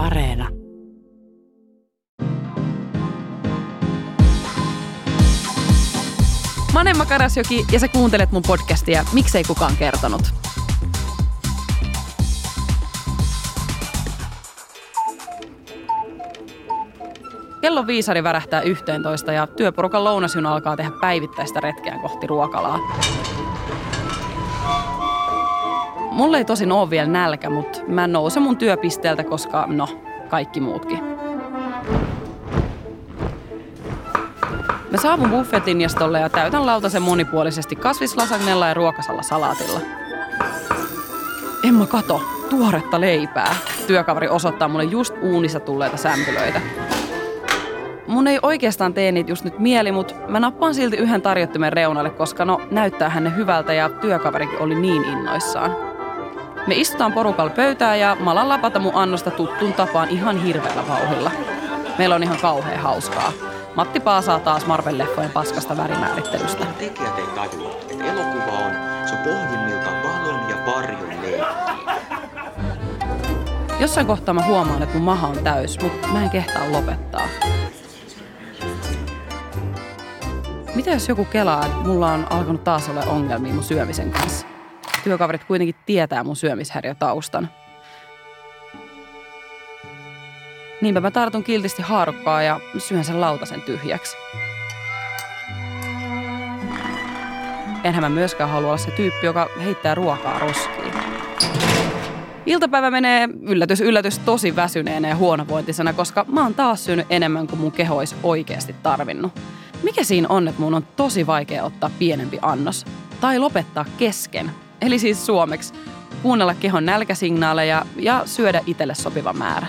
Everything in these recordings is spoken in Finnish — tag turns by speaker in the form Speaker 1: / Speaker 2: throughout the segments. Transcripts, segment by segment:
Speaker 1: Areena.
Speaker 2: Mä Emma Karasjoki ja sä kuuntelet mun podcastia Miksei kukaan kertonut. Kello viisari värähtää 11 ja työporukan lounasjuna alkaa tehdä päivittäistä retkeä kohti ruokalaa. Mulle ei tosin oo vielä nälkä, mutta mä en nouse mun työpisteeltä, koska no, kaikki muutkin. Mä saavun buffetinjastolle ja täytän lautasen monipuolisesti kasvislasagnella ja ruokasalla salaatilla. Emma kato, tuoretta leipää. Työkaveri osoittaa mulle just uunissa tulleita sämpylöitä. Mun ei oikeastaan tee niitä just nyt mieli, mutta mä nappaan silti yhden tarjottimen reunalle, koska no näyttää hänne hyvältä ja työkaverikin oli niin innoissaan. Me istutaan porukalla pöytään ja mä alan lapata mun annosta tuttuun tapaan ihan hirveällä vauhilla. Meillä on ihan kauhean hauskaa. Matti paasaa taas Marvel-leffojen paskasta värimäärittelystä.
Speaker 3: Tekijät ei tajua, että elokuva on, se on pohjimmiltaan valon ja varjon leikki.
Speaker 2: Jossain kohtaa mä huomaan, että mun maha on täys, mutta mä en kehtaa lopettaa. Mitä jos joku kelaa, että mulla on alkanut taas olla ongelmia mun syömisen kanssa? Työkaverit kuitenkin tietää mun syömishäiriötaustan. Niinpä mä tartun kiltisti haarukkaa ja syön sen lautasen tyhjäksi. Enhän mä myöskään halua olla se tyyppi, joka heittää ruokaa roskiin. Iltapäivä menee yllätys, yllätys tosi väsyneenä ja huonovointisena, koska mä oon taas syönyt enemmän kuin mun keho olisi oikeasti tarvinnut. Mikä siinä on, että mun on tosi vaikea ottaa pienempi annos? Tai lopettaa kesken? Eli siis suomeksi, kuunnella kehon nälkäsignaaleja ja syödä itselle sopiva määrä.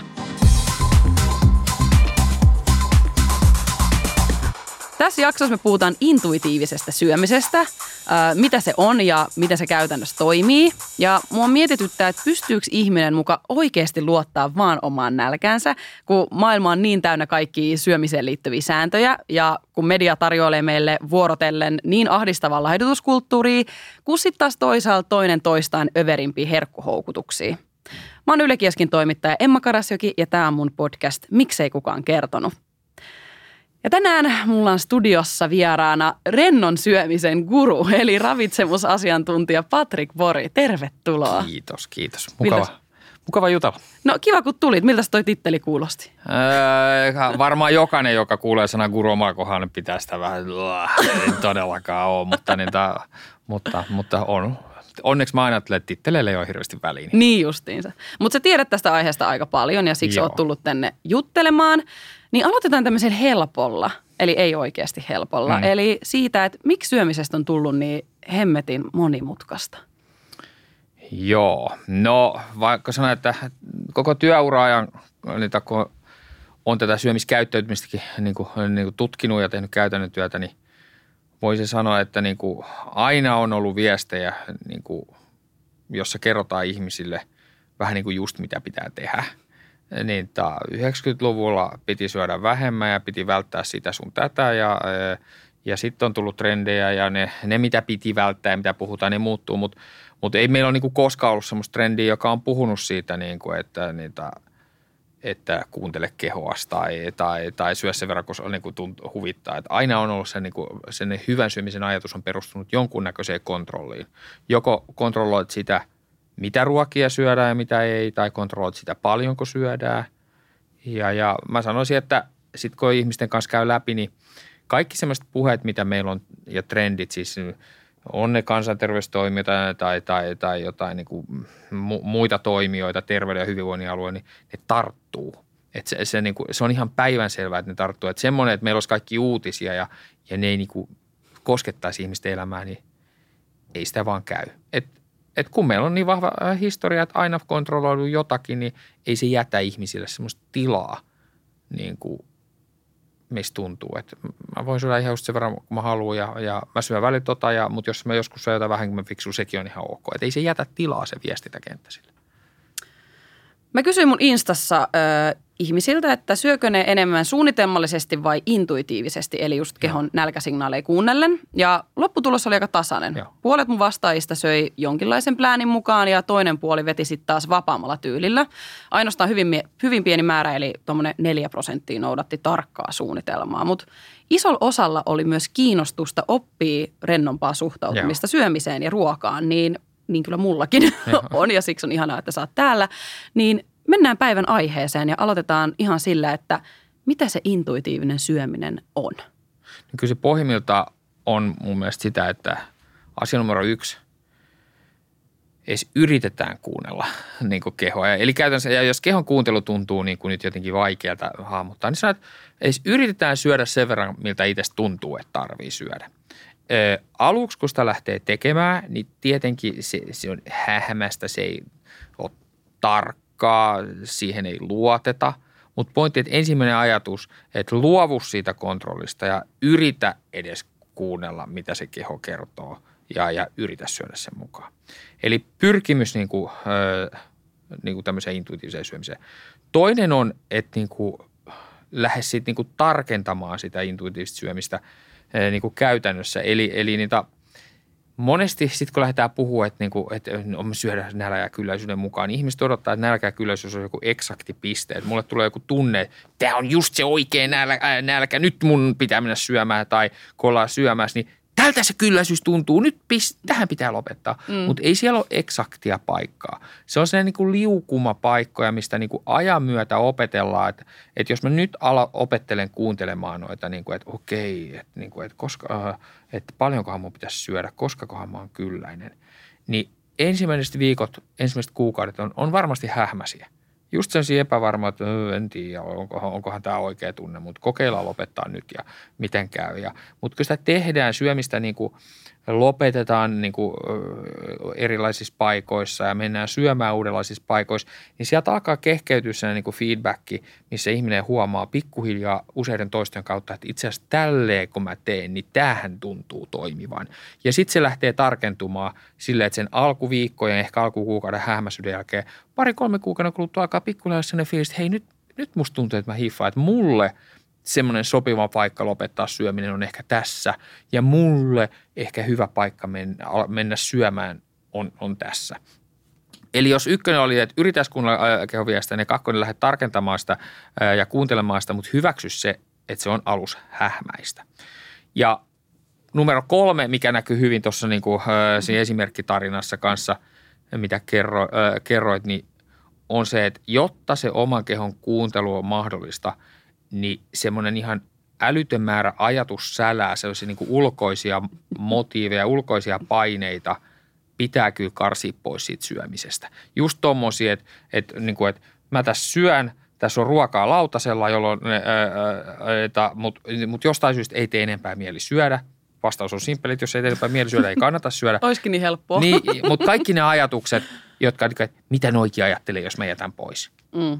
Speaker 2: Tässä jaksossa me puhutaan intuitiivisesta syömisestä, ää, mitä se on ja miten se käytännössä toimii. Ja mua mietityttää, että pystyykö ihminen muka oikeasti luottaa vaan omaan nälkäänsä, kun maailma on niin täynnä kaikki syömiseen liittyviä sääntöjä ja kun media tarjoilee meille vuorotellen niin ahdistavaa lahdutuskulttuuria, kun sitten taas toisaalta toinen toistaan överimpiä herkkuhoukutuksia. Mä oon Yle Kieskin toimittaja Emma Karasjoki ja tämä on mun podcast Miksei kukaan kertonut. Ja tänään mulla on studiossa vieraana rennon syömisen guru, eli ravitsemusasiantuntija Patrick Bori. Tervetuloa.
Speaker 4: Kiitos, kiitos. Mukava,
Speaker 2: Miltäs?
Speaker 4: mukava jutella.
Speaker 2: No kiva kun tulit. Miltä toi titteli kuulosti?
Speaker 4: Öö, varmaan jokainen, joka kuulee sanan guru omaa kohdalla, niin pitää sitä vähän, ei todellakaan ole, mutta, niitä, mutta, mutta on. Onneksi mä ajattelen, että titteleille ei ole hirveästi väliä. Niin.
Speaker 2: Niin justiinsa. Mutta sä tiedät tästä aiheesta aika paljon ja siksi
Speaker 4: Joo.
Speaker 2: oot tullut tänne juttelemaan. Niin aloitetaan tämmöisen helpolla, eli ei oikeasti helpolla.
Speaker 4: Mm.
Speaker 2: Eli siitä, että miksi syömisestä on tullut niin hemmetin monimutkaista.
Speaker 4: Joo, no vaikka sanoin, että koko työura-ajan, niitä, kun on tätä syömiskäyttäytymistäkin niin kuin, niin kuin tutkinut ja tehnyt käytännön työtä, niin voisin sanoa, että niin kuin aina on ollut viestejä, niin kuin, jossa kerrotaan ihmisille vähän niin kuin just mitä pitää tehdä. Niin ta, 90-luvulla piti syödä vähemmän ja piti välttää sitä sun tätä ja, ja sitten on tullut trendejä ja ne, ne mitä piti välttää ja mitä puhutaan, ne muuttuu, mutta mut ei meillä ole niin kuin koskaan ollut semmoista trendiä, joka on puhunut siitä, niin kuin, että niitä että kuuntele kehoas tai, tai, tai syö sen verran, kun se on, niin kuin tunt, huvittaa. Että aina on ollut se, niin kuin, sen hyvän syömisen ajatus on perustunut jonkunnäköiseen kontrolliin. Joko kontrolloit sitä, mitä ruokia syödään ja mitä ei, tai kontrolloit sitä paljonko syödään. Ja, ja mä sanoisin, että sitten kun ihmisten kanssa käy läpi, niin kaikki sellaiset puheet, mitä meillä on ja trendit, siis on ne kansanterveystoimijoita tai, tai, tai jotain niin kuin mu- muita toimijoita, terveyden ja hyvinvoinnin alue, niin ne tarttuu. Et se, se, niin kuin, se on ihan päivänselvää, että ne tarttuu. Että semmoinen, että meillä olisi kaikki uutisia ja, ja ne ei niin kuin koskettaisi ihmisten elämää, niin ei sitä vaan käy. Et, et kun meillä on niin vahva äh, historia, että aina kontrolloidu jotakin, niin ei se jätä ihmisille semmoista tilaa, niin kuin mistä tuntuu. Että mä voin syödä ihan just sen verran, kun mä haluan ja, ja mä syön välillä tota, ja, mutta jos mä joskus syön jotain vähemmän fiksua, sekin on ihan ok. Että ei se jätä tilaa se viestintäkenttä sille.
Speaker 2: Mä kysyin mun Instassa ö, ihmisiltä, että syökö ne enemmän suunnitelmallisesti vai intuitiivisesti, eli just kehon nälkäsignaaleja kuunnellen. Ja lopputulos oli aika tasainen.
Speaker 4: Joo.
Speaker 2: Puolet mun vastaajista söi jonkinlaisen pläänin mukaan ja toinen puoli veti sitten taas vapaammalla tyylillä. Ainoastaan hyvin, hyvin pieni määrä, eli tuommoinen 4 prosenttia noudatti tarkkaa suunnitelmaa. Mutta isolla osalla oli myös kiinnostusta oppia rennompaa suhtautumista syömiseen ja ruokaan, niin niin kyllä mullakin on ja siksi on ihanaa, että sä oot täällä. Niin mennään päivän aiheeseen ja aloitetaan ihan sillä, että mitä se intuitiivinen syöminen on.
Speaker 4: Niin kyllä se pohjimmilta on mun mielestä sitä, että asia numero yksi, edes yritetään kuunnella niin kuin kehoa. Ja Eli käytännössä, ja jos kehon kuuntelu tuntuu niin kuin nyt jotenkin vaikealta hahmottaa, niin sanotaan, että edes yritetään syödä sen verran, miltä itse tuntuu, että tarvii syödä. Ö, aluksi, kun sitä lähtee tekemään, niin tietenkin se, se on hähmästä, se ei ole tarkkaa, siihen ei luoteta. Mutta pointti, että ensimmäinen ajatus, että luovu siitä kontrollista ja yritä edes kuunnella, mitä se keho kertoo ja, ja yritä syödä sen mukaan. Eli pyrkimys niin kuin, ö, niin kuin tämmöiseen intuitiiviseen syömiseen. Toinen on, että niin kuin, lähes sit, niin kuin tarkentamaan sitä intuitiivista syömistä niin kuin käytännössä. Eli, eli niitä monesti sitten kun lähdetään puhua, että, niinku, että on syödä nälä ja kylläisyyden mukaan, niin ihmiset odottaa, että nälkä kylläisyys on joku eksakti piste. Että mulle tulee joku tunne, että tämä on just se oikea nälkä, nälkä, nyt mun pitää mennä syömään tai kun ollaan syömässä, niin tältä se kylläisyys tuntuu, nyt pist, tähän pitää lopettaa. Mm. Mutta ei siellä ole eksaktia paikkaa. Se on sellainen niin liukuma paikkoja, mistä niin kuin ajan myötä opetellaan, että, että jos mä nyt ala, opettelen kuuntelemaan noita, niin kuin, että okei, että, niin kuin, että, koska, äh, että paljonkohan mun pitäisi syödä, koskakohan mä oon kylläinen, niin ensimmäiset viikot, ensimmäiset kuukaudet on, on varmasti hähmäsiä. Just sen epävarma, että "Öö, en tiedä, onkohan, onkohan tämä oikea tunne, mutta kokeillaan lopettaa nyt ja miten käy. Ja, mutta kun sitä tehdään syömistä niin kuin lopetetaan niin kuin, erilaisissa paikoissa ja mennään syömään uudenlaisissa paikoissa, niin sieltä alkaa kehkeytyä sellainen niin kuin feedback, missä ihminen huomaa pikkuhiljaa useiden toisten kautta, että itse asiassa tälleen kun mä teen, niin tämähän tuntuu toimivan. Ja sitten se lähtee tarkentumaan silleen, että sen alkuviikkojen, ehkä alkukuukauden hähmäisyyden jälkeen pari-kolme kuukauden kuluttua alkaa pikkuhiljaa sellainen fiilis, että hei nyt, nyt musta tuntuu, että mä hiffaan, että mulle – semmoinen sopiva paikka lopettaa syöminen on ehkä tässä. Ja mulle ehkä hyvä paikka mennä, mennä syömään on, on tässä. Eli jos ykkönen oli, että yritäisi kuunnella kehoviestiä, niin kakkonen lähde tarkentamaan sitä ja kuuntelemaan sitä, mutta hyväksy se, että se on alus hähmäistä. Ja numero kolme, mikä näkyy hyvin tuossa niin kuin, siinä esimerkkitarinassa kanssa, mitä kerro, kerroit, niin on se, että jotta se oman kehon kuuntelu on mahdollista – niin semmoinen ihan älytön määrä ajatussälää, sellaisia niin ulkoisia motiiveja, ulkoisia paineita pitää kyllä karsia pois siitä syömisestä. Just tommosia, että, että, niin kuin, että mä tässä syön, tässä on ruokaa lautasella, jolloin, mutta mut jostain syystä ei tee enempää mieli syödä. Vastaus on simppeli, että jos ei tee enempää mieli syödä, ei kannata syödä.
Speaker 2: Olisikin niin helppoa.
Speaker 4: Niin, mutta kaikki ne ajatukset, jotka, että mitä noikin ajattelee, jos mä jätän pois.
Speaker 2: Mm.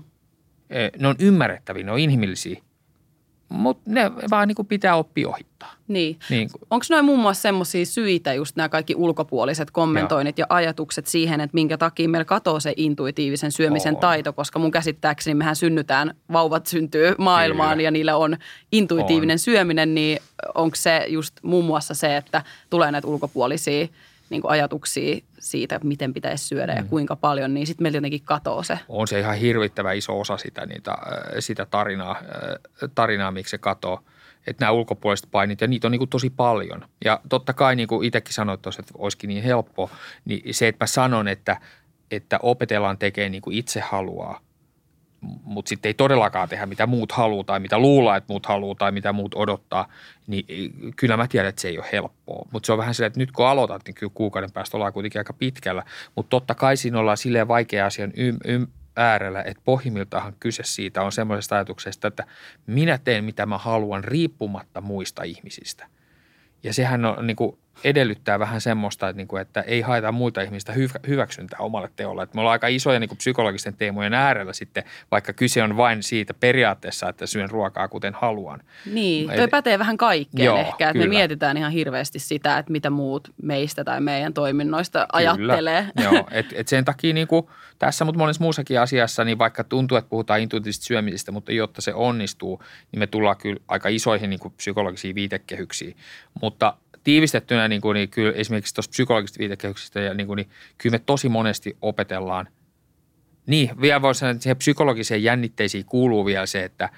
Speaker 4: Ne on ymmärrettäviä, ne on inhimillisiä, mutta ne vaan niin kuin pitää oppia ohittaa.
Speaker 2: Niin.
Speaker 4: Niin
Speaker 2: Onko noin muun muassa semmoisia syitä, just nämä kaikki ulkopuoliset kommentoinnit ja ajatukset siihen, että minkä takia meillä katoo se intuitiivisen syömisen
Speaker 4: On.
Speaker 2: taito, koska mun käsittääkseni mehän synnytään, vauvat syntyy maailmaan
Speaker 4: Kyllä.
Speaker 2: ja niillä on intuitiivinen
Speaker 4: On.
Speaker 2: syöminen, niin onko se just muun muassa se, että tulee näitä ulkopuolisia niin kuin ajatuksia siitä, miten pitäisi syödä
Speaker 4: Mm.
Speaker 2: ja kuinka paljon, niin sitten meillä jotenkin katoo se.
Speaker 4: on se ihan hirvittävä iso osa sitä, niitä, sitä tarinaa, tarinaa, miksi se katoo. Että nämä ulkopuoliset painit, ja niitä on niin kuin tosi paljon. Ja totta kai, niin kuin itsekin sanoit tuossa, että olisikin niin helppo, niin se, että mä sanon, että, että opetellaan tekemään niin kuin itse haluaa, mutta sitten ei todellakaan tehdä mitä muut haluaa tai mitä luullaan, että muut haluaa tai mitä muut odottaa, niin kyllä mä tiedän, että se ei ole helppoa. Mutta se on vähän se, että nyt kun aloitat, niin kyllä kuukauden päästä ollaan kuitenkin aika pitkällä. Mutta totta kai siinä ollaan silleen vaikea asian ym, ym, äärellä, että pohjimmiltaan kyse siitä on semmoisesta ajatuksesta, että minä teen mitä mä haluan riippumatta muista ihmisistä. Ja sehän on niin kuin, edellyttää vähän semmoista, että, niin kuin, että ei haeta muita ihmistä hyv- hyväksyntää omalle teolle. Että me ollaan aika isoja niin kuin psykologisten teemojen äärellä sitten, vaikka kyse on vain siitä periaatteessa, että syön ruokaa kuten haluan.
Speaker 2: Niin, toi
Speaker 4: Eli-
Speaker 2: pätee vähän kaikkeen
Speaker 4: Joo,
Speaker 2: ehkä, että me mietitään ihan hirveästi sitä, että mitä muut meistä tai meidän toiminnoista ajattelee.
Speaker 4: Joo, et, et sen takia niin kuin tässä, mutta monessa muussakin asiassa, niin vaikka tuntuu, että puhutaan intuitiivisesta syömisestä, mutta jotta se onnistuu, niin me tullaan kyllä aika isoihin niin kuin psykologisiin viitekehyksiin. Mutta tiivistettynä niin kuin, niin kyllä esimerkiksi tuosta psykologisesta viitekehyksistä, ja niin kuin, niin kyllä me tosi monesti opetellaan. Niin, vielä voisi sanoa, että siihen psykologiseen jännitteisiin kuuluu vielä se, että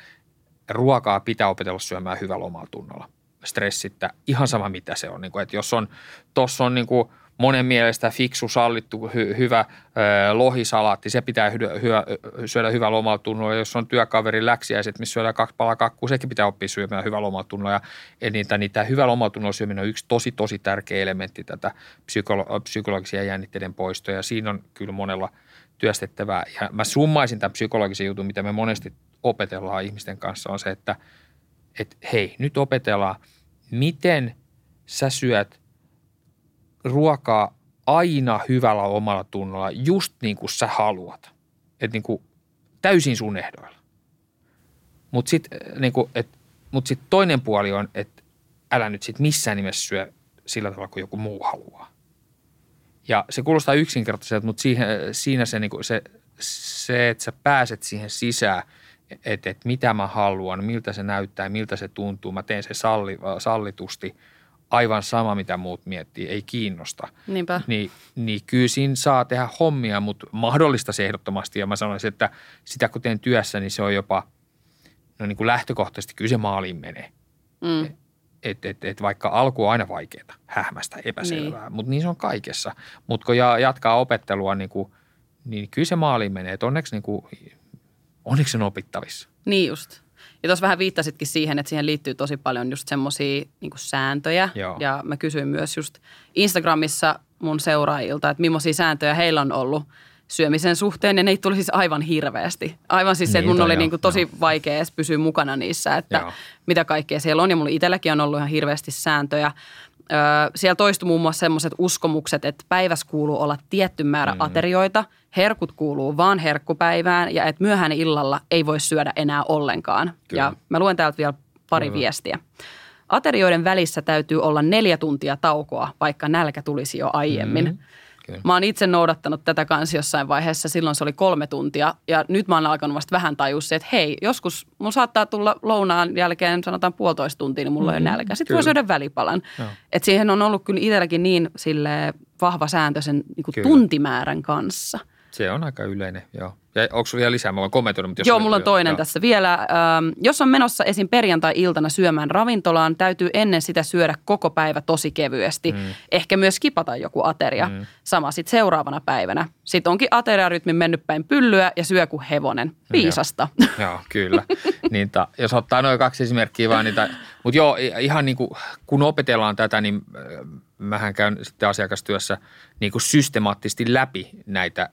Speaker 4: ruokaa pitää opetella syömään hyvällä omalla tunnolla. Stressittä, ihan sama mitä se on. Niin kuin, että jos on, tuossa on niin kuin monen mielestä fiksu, sallittu, hy, hyvä ö, lohisalaatti, se pitää hy, hyvä, syödä hyvällä omalla tunnolla. Jos on työkaverin läksiäiset, missä syödään kaksi palaa kakkua, sekin pitää oppia syömään hyvällä omalla tunnolla. Ja, niitä, niin tämä hyvällä omalla tunnolla syöminen on yksi tosi, tosi tärkeä elementti tätä psykolo, psykologisia jännitteiden poistoa. Ja siinä on kyllä monella työstettävää. Ja mä summaisin tämän psykologisen jutun, mitä me monesti opetellaan ihmisten kanssa, on se, että et, hei, nyt opetellaan, miten sä syöt ruokaa aina hyvällä omalla tunnolla, just niin kuin sä haluat. Että niin kuin täysin sun ehdoilla. Mutta sitten niin kuin, et, mut sit toinen puoli on, että älä nyt sit missään nimessä syö sillä tavalla, kuin joku muu haluaa. Ja se kuulostaa yksinkertaiselta, mutta siihen, siinä se, niin se, se, että sä pääset siihen sisään, että, että mitä mä haluan, miltä se näyttää, miltä se tuntuu, mä teen se salli, sallitusti, aivan sama mitä muut miettii, ei kiinnosta.
Speaker 2: Niinpä.
Speaker 4: Niin, niin kyllä siinä saa tehdä hommia, mutta mahdollista se ehdottomasti. Ja mä sanoisin, että sitä kun teen työssä, niin se on jopa no niin kuin lähtökohtaisesti kyllä se maaliin menee.
Speaker 2: Mm.
Speaker 4: Et, et, et vaikka alku on aina vaikeaa, hähmästä, epäselvää, niin. mutta niin se on kaikessa. Mutta kun ja- jatkaa opettelua, niin, kuin, niin kyllä se maaliin menee. Et onneksi, niin kuin, onneksi on opittavissa.
Speaker 2: Niin just. Ja tuossa vähän viittasitkin siihen, että siihen liittyy tosi paljon just semmoisia niin sääntöjä.
Speaker 4: Joo.
Speaker 2: Ja mä kysyin myös just Instagramissa mun seuraajilta, että millaisia sääntöjä heillä on ollut syömisen suhteen. Ja ne tuli siis aivan hirveästi. Aivan siis se, että mun oli niin kuin tosi
Speaker 4: joo.
Speaker 2: vaikea edes pysyä mukana niissä, että
Speaker 4: Joo.
Speaker 2: mitä kaikkea siellä on. Ja mulla itselläkin on ollut ihan hirveästi sääntöjä. Öö, siellä toistui muun muassa semmoiset uskomukset, että päivässä kuuluu olla tietty määrä mm. aterioita, herkut kuuluu vaan herkkupäivään ja että myöhään illalla ei voi syödä enää ollenkaan.
Speaker 4: Kyllä.
Speaker 2: Ja mä luen täältä vielä pari
Speaker 4: Kyllä.
Speaker 2: viestiä. Aterioiden välissä täytyy olla neljä tuntia taukoa, vaikka nälkä tulisi jo aiemmin.
Speaker 4: Mm, kyllä.
Speaker 2: Mä oon itse noudattanut tätä kanssa jossain vaiheessa. Silloin se oli kolme tuntia ja nyt mä oon alkanut vasta vähän tajua se, että hei, joskus mun saattaa tulla lounaan jälkeen sanotaan puolitoista tuntia, niin mulla mm, on jo nälkä. Sitten voi syödä välipalan.
Speaker 4: Joo.
Speaker 2: Et siihen on ollut kyllä itselläkin niin sille vahva sääntö sen niin tuntimäärän kanssa.
Speaker 4: Se on aika yleinen, joo. Ja onko sulla vielä lisää? Mä voin kommentoida, mutta jos
Speaker 2: Joo, mulla on toinen
Speaker 4: joo.
Speaker 2: tässä vielä. Ähm, jos on menossa esim. perjantai-iltana syömään ravintolaan, täytyy ennen sitä syödä koko päivä tosi kevyesti. Mm. Ehkä myös skipata joku ateria. Mm. Sama sitten seuraavana päivänä. Sitten onkin ateriarytmi mennyt päin pyllyä ja syö kuin hevonen. Viisasta.
Speaker 4: Joo, kyllä. niin ta, jos ottaa noin kaksi esimerkkiä vaan niitä, mutta joo, ihan niin kuin, kun opetellaan tätä, niin äh, mähän käyn sitten asiakastyössä niin kuin systemaattisesti läpi näitä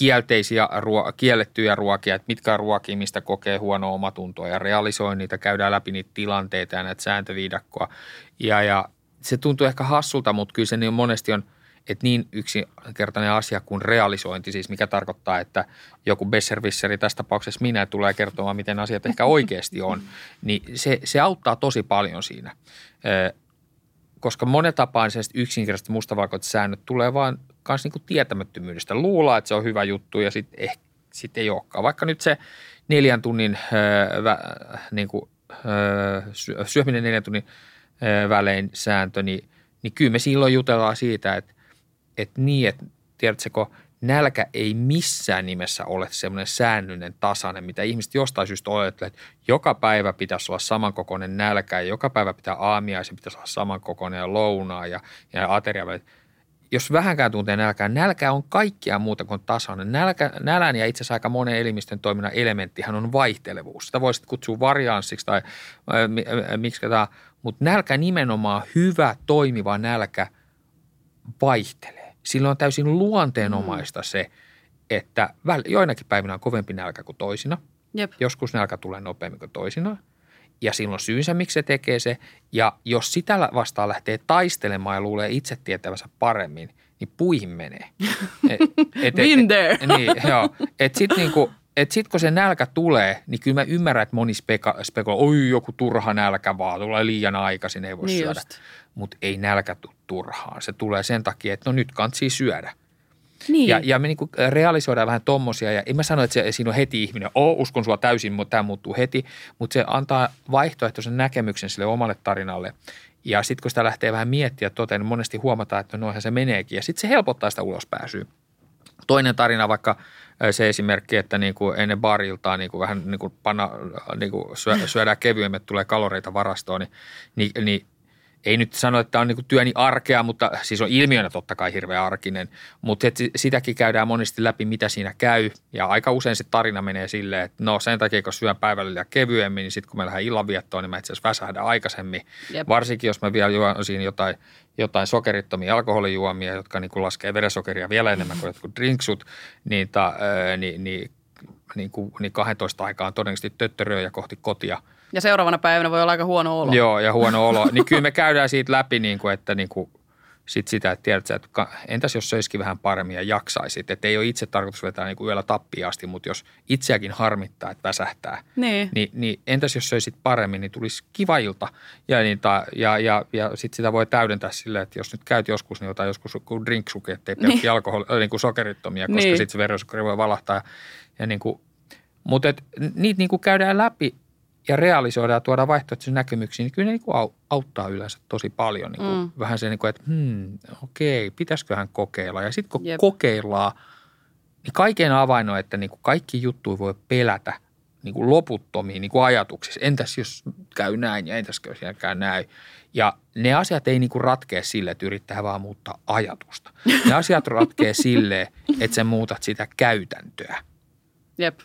Speaker 4: kielteisiä, ruo- kiellettyjä ruokia, että mitkä on ruokia, mistä kokee huonoa omatuntoa ja realisoin niitä, käydään läpi niitä tilanteita ja näitä sääntöviidakkoa. Ja, ja se tuntuu ehkä hassulta, mutta kyllä se niin monesti on, että niin yksinkertainen asia kuin realisointi, siis mikä tarkoittaa, että joku besservisseri, tässä tapauksessa minä, tulee kertomaan, miten asiat ehkä oikeasti on, niin se, se auttaa tosi paljon siinä. Koska monen tapaan sellaiset yksinkertaiset mustavalkoiset säännöt tulee vaan kans niinku tietämättömyydestä. Luulaa, että se on hyvä juttu ja sitten eh, sit ei olekaan. Vaikka nyt se neljän tunnin öö, vä, niinku, öö, syö- syöminen neljän tunnin öö, välein sääntö, niin, niin kyllä me silloin jutellaan siitä, että, että niin, että tiedätkö, nälkä ei missään nimessä ole semmoinen säännöllinen tasainen, mitä ihmiset jostain syystä ajattelee, että joka päivä pitäisi olla samankokoinen nälkä ja joka päivä pitää aamiaisen pitäisi olla samankokoinen ja lounaa ja, ja ateriavälit. Jos vähänkään tuntee nälkää, nälkä on kaikkea muuta kuin tasainen. Nälkä, nälän ja itse asiassa aika monen elimistön toiminnan elementtihän on vaihtelevuus. Sitä voisit kutsua varianssiksi tai miksi mutta nälkä nimenomaan hyvä, toimiva nälkä vaihtelee. Silloin on täysin luonteenomaista se, että joinakin päivinä on kovempi nälkä kuin toisina.
Speaker 2: Jep.
Speaker 4: Joskus nälkä tulee nopeammin kuin toisina. Ja silloin syynsä, miksi se tekee se. Ja jos sitä vastaan lähtee taistelemaan ja luulee itse tietävänsä paremmin, niin puihin menee. Et, et,
Speaker 2: Been there.
Speaker 4: niin, joo. Et sit niinku, et sit kun se nälkä tulee, niin kyllä mä ymmärrän, että moni speka, spekuloi, oi joku turha nälkä vaan, tulee liian aikaisin, ei voi
Speaker 2: Niin
Speaker 4: syödä. Mutta ei nälkä tule turhaan. Se tulee sen takia, että no nyt kantsii syödä.
Speaker 2: Niin.
Speaker 4: Ja, ja me niinku realisoidaan vähän tommosia, ja en mä sano, että se, siinä on heti ihminen, oo, uskon sua täysin, mutta tämä muuttuu heti, mutta se antaa vaihtoehtoisen näkemyksen sille omalle tarinalle. Ja sitten kun sitä lähtee vähän miettiä toteen, niin monesti huomataan, että noihän se meneekin, ja sitten se helpottaa sitä ulospääsyä. Toinen tarina vaikka ö, se esimerkki, että niin kuin ennen bariltaa niin kuin vähän niin kuin panna, niin kuin syö, syödään kevyemmät, tulee kaloreita varastoon, niin, niin, niin ei nyt sano, että tämä on niin työni arkea, mutta siis on ilmiönä totta kai hirveän arkinen, mutta et sitäkin käydään monesti läpi, mitä siinä käy. Ja aika usein se tarina menee silleen, että no sen takia, kun syön päivällä liian kevyemmin, niin sitten kun me lähdetään illanviettoon, niin mä itse asiassa väsähdän aikaisemmin.
Speaker 2: Jep.
Speaker 4: Varsinkin, jos mä vielä juon siinä jotain, jotain sokerittomia alkoholijuomia, jotka niin kuin laskee verensokeria vielä enemmän kuin jotkut drinksut, niin, ta, ää, niin, niin, niin, kuin, niin 12 aikaan todennäköisesti töttöröä ja kohti kotia –
Speaker 2: ja seuraavana päivänä voi olla aika huono olo.
Speaker 4: Joo, ja huono olo. Niin kyllä me käydään siitä läpi, niin kuin, että niin kuin, sit sitä, että tiedät että entäs jos söisikin vähän paremmin ja jaksaisit. Että ei ole itse tarkoitus vetää niin kuin yöllä tappia asti, mutta jos itseäkin harmittaa, että väsähtää,
Speaker 2: Niin.
Speaker 4: niin, niin entäs jos söisit paremmin, niin tulisi kiva ilta. Ja, niin ta, ja, ja, ja sitten sitä voi täydentää silleen, että jos nyt käyt joskus, niin ota joskus joku drinksuke, ettei
Speaker 2: Niin.
Speaker 4: alkoholi, äh, niin kuin sokerittomia, koska
Speaker 2: Niin.
Speaker 4: sitten se verensokeri voi valahtaa. Ja, ja niin kuin, mutta et, niitä niin kuin käydään läpi ja realisoidaan ja tuodaan vaihtoehtoisia näkemyksiä, niin kyllä ne niin auttaa yleensä tosi paljon. Niin kuin
Speaker 2: Mm.
Speaker 4: Vähän se, niin kuin, että hmm, okei, pitäisiköhän kokeilla. Ja sitten kun
Speaker 2: Jep.
Speaker 4: Jep. kokeillaan, niin kaiken avain on, että niin kuin kaikki juttuja voi pelätä niin kuin loputtomiin niin kuin ajatuksissa. Entäs jos käy näin ja entäs jos käy näin. Ja ne asiat ei niin kuin ratkea sille, että yrittää vaan muuttaa ajatusta. Ne asiat ratkee sille, että sä muutat sitä käytäntöä.
Speaker 2: Jep.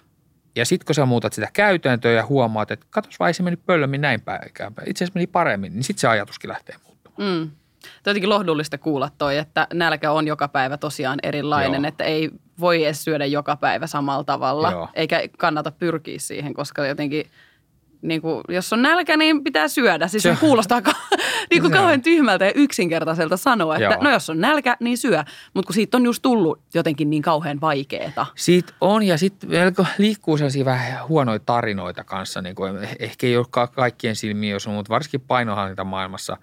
Speaker 4: Ja sitten kun sä muutat sitä käytäntöä ja huomaat, että katos vai se meni pöllömmin näin päin, itse asiassa meni paremmin, niin sitten se ajatuskin lähtee muuttumaan.
Speaker 2: Mm. Tämä on jotenkin lohdullista kuulla toi, että nälkä on joka päivä tosiaan erilainen,
Speaker 4: Joo.
Speaker 2: että ei voi edes syödä joka päivä samalla tavalla,
Speaker 4: Joo.
Speaker 2: eikä kannata pyrkiä siihen, koska jotenkin niin kuin, jos on nälkä, niin pitää syödä. Siis se, kuulostaa ka- niin kuin kauhean tyhmältä ja yksinkertaiselta sanoa, että
Speaker 4: Joo.
Speaker 2: no jos on nälkä, niin syö. Mutta kun siitä on just tullut jotenkin niin kauhean vaikeeta.
Speaker 4: Siitä on ja sitten liikkuu sellaisia vähän huonoja tarinoita kanssa. Niin kuin, ehkä ei ole ka- kaikkien silmiin, jos on, mutta varsinkin painohallintamaailmassa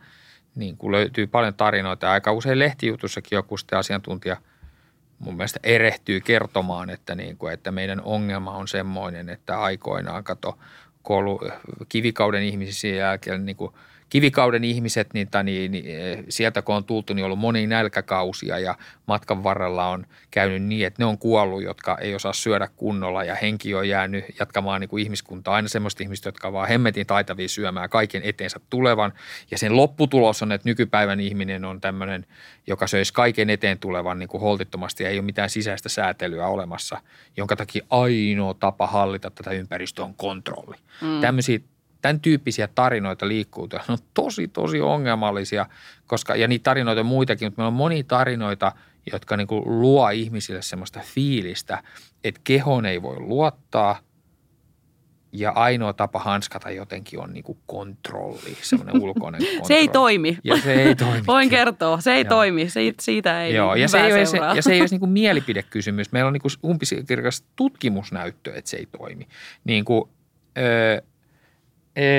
Speaker 4: niin kuin löytyy paljon tarinoita. Aika usein lehtijutussakin joku sitten asiantuntija mun mielestä erehtyy kertomaan, että, niin kuin, että meidän ongelma on semmoinen, että aikoinaan kato koulu, kivikauden ihmisiä jälkeen niin kuin kivikauden ihmiset, niin, tai niin, niin, sieltä kun on tultu, niin on ollut monia nälkäkausia ja matkan varrella on käynyt niin, että ne on kuollut, jotka ei osaa syödä kunnolla ja henki on jäänyt jatkamaan niin kuin ihmiskuntaa. Aina semmoista ihmistä, jotka on vaan hemmetin taitavia syömään kaiken eteensä tulevan. Ja sen lopputulos on, että nykypäivän ihminen on tämmöinen, joka söisi kaiken eteen tulevan niin kuin holtittomasti ja ei ole mitään sisäistä säätelyä olemassa, jonka takia ainoa tapa hallita tätä ympäristöä on kontrolli. Mm. Tämmöisiä tämän tyyppisiä tarinoita liikkuu. Ne on tosi, tosi ongelmallisia, koska, ja niitä tarinoita on muitakin, mutta meillä on monia tarinoita, jotka niin kuin luo ihmisille semmoista fiilistä, että kehon ei voi luottaa ja ainoa tapa hanskata jotenkin on niin kuin kontrolli, semmoinen ulkoinen kontrolli.
Speaker 2: Se ei toimi.
Speaker 4: Ja se ei toimi.
Speaker 2: Voin kertoa, se ei
Speaker 4: Joo.
Speaker 2: toimi. Se, siitä ei
Speaker 4: Joo, ja se, ei ole, se, ja se ei ole niin mielipidekysymys. Meillä on niin umpisikirkas tutkimusnäyttö, että se ei toimi. Niin kuin, öö,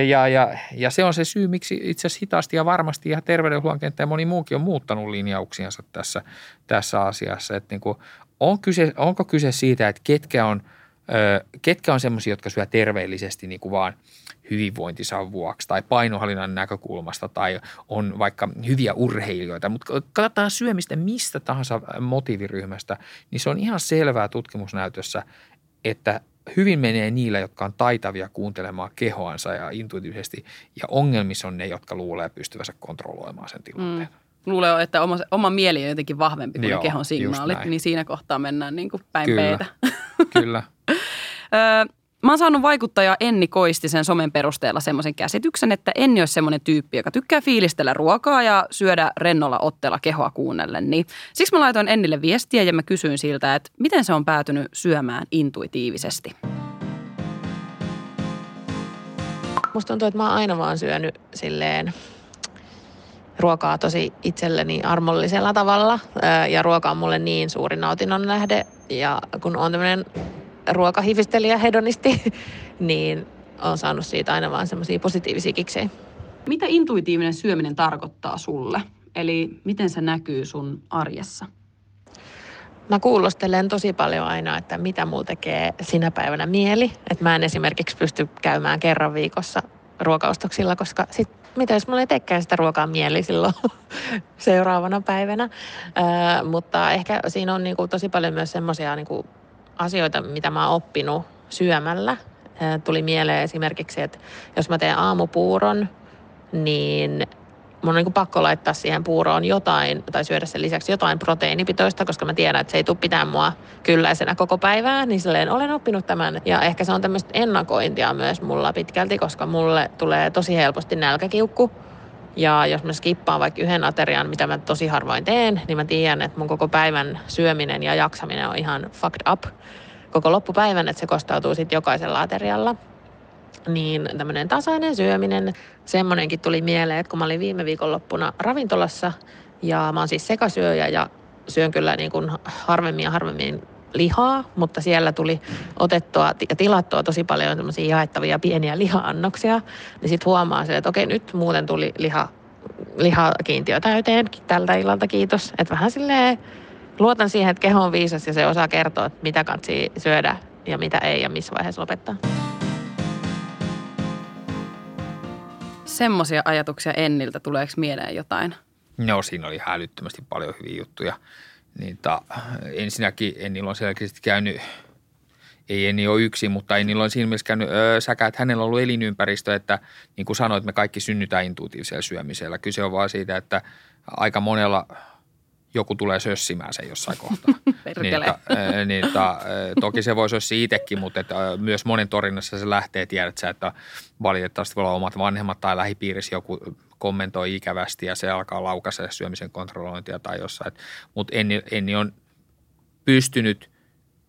Speaker 4: ja, ja, ja se on se syy, miksi itse asiassa hitaasti ja varmasti ihan terveydenhuollon kenttä ja moni muukin on muuttanut linjauksiansa tässä, tässä asiassa. Että niin kuin, on kyse, onko kyse siitä, että ketkä on, ketkä on semmoisia, jotka syö terveellisesti niin kuin vaan hyvinvointinsa vuoksi tai painohallinnan näkökulmasta tai on vaikka hyviä urheilijoita, mutta katsotaan syömistä mistä tahansa motiiviryhmästä, niin se on ihan selvää tutkimusnäytössä, että hyvin menee niillä, jotka on taitavia kuuntelemaan kehoansa ja intuitiivisesti, ja ongelmissa on ne, jotka luulee pystyvänsä kontrolloimaan sen tilanteen. Mm.
Speaker 2: Luulen, että oma, oma mieli on jotenkin vahvempi kuin
Speaker 4: Joo,
Speaker 2: kehon signaalit, niin siinä kohtaa mennään niin kuin päin
Speaker 4: Kyllä.
Speaker 2: peitä.
Speaker 4: Kyllä.
Speaker 2: Mä oon saanut vaikuttaja Enni Koistisen somen perusteella semmoisen käsityksen, että Enni olisi semmoinen tyyppi, joka tykkää fiilistellä ruokaa ja syödä rennolla otteella kehoa kuunnellen. Niin siksi mä laitoin Ennille viestiä ja mä kysyin siltä, että miten se on päätynyt syömään intuitiivisesti.
Speaker 1: Musta tuntuu, että mä oon aina vaan syönyt silleen ruokaa tosi itselleni armollisella tavalla. Ja ruoka on mulle niin suuri nautinnon lähde. Ja kun on tämmöinen ruokahifistelijä hedonisti, niin on saanut siitä aina vaan semmoisia positiivisia kiksejä.
Speaker 2: Mitä intuitiivinen syöminen tarkoittaa sulle? Eli miten se näkyy sun arjessa?
Speaker 1: Mä kuulostelen tosi paljon aina, että mitä mulla tekee sinä päivänä mieli. Että mä en esimerkiksi pysty käymään kerran viikossa ruokaustoksilla, koska sit mitä jos mulla ei tekään sitä ruokaa mieli silloin seuraavana päivänä. Äh, mutta ehkä siinä on niinku tosi paljon myös semmoisia niinku asioita, mitä mä oon oppinut syömällä. Tuli mieleen esimerkiksi, että jos mä teen aamupuuron, niin mun on niin pakko laittaa siihen puuroon jotain tai syödä sen lisäksi jotain proteiinipitoista, koska mä tiedän, että se ei tule pitää mua kylläisenä koko päivää, niin silleen olen oppinut tämän. Ja ehkä se on tämmöistä ennakointia myös mulla pitkälti, koska mulle tulee tosi helposti nälkäkiukku. Ja jos mä skippaan vaikka yhden aterian, mitä mä tosi harvoin teen, niin mä tiedän, että mun koko päivän syöminen ja jaksaminen on ihan fucked up. Koko loppupäivän, että se kostautuu sitten jokaisella aterialla. Niin tämmöinen tasainen syöminen, semmoinenkin tuli mieleen, että kun mä olin viime viikonloppuna ravintolassa ja mä oon siis sekasyöjä ja syön kyllä niin kuin harvemmin ja harvemmin lihaa, mutta siellä tuli otettua ja tilattua tosi paljon semmoisia jaettavia pieniä liha-annoksia, niin sitten huomaa se, että okei nyt muuten tuli liha, lihakiintiö täyteen tältä illalta, kiitos. Että vähän silleen luotan siihen, että keho on viisas ja se osaa kertoa, että mitä kansi syödä ja mitä ei ja missä vaiheessa lopettaa.
Speaker 2: semmoisia ajatuksia Enniltä? Tuleeko mieleen jotain?
Speaker 4: No siinä oli hälyttömästi paljon hyviä juttuja. Niin ta, ensinnäkin Ennillä on selkeästi käynyt, ei Enni ole yksi, mutta Ennillä on siinä mielessä käynyt öö, säkä, että hänellä on ollut elinympäristö, että niin kuin sanoit, me kaikki synnytään intuitiivisella syömisellä. Kyse on vaan siitä, että aika monella – joku tulee sössimään sen jossain kohtaa. niin, ta, niin, ta, toki se voisi olla itsekin, mutta että myös monen torinnassa se lähtee, tiedät sä, että valitettavasti voi olla omat vanhemmat tai lähipiirissä joku kommentoi ikävästi ja se alkaa laukaista syömisen kontrollointia tai jossain. Mutta Enni, Enni on pystynyt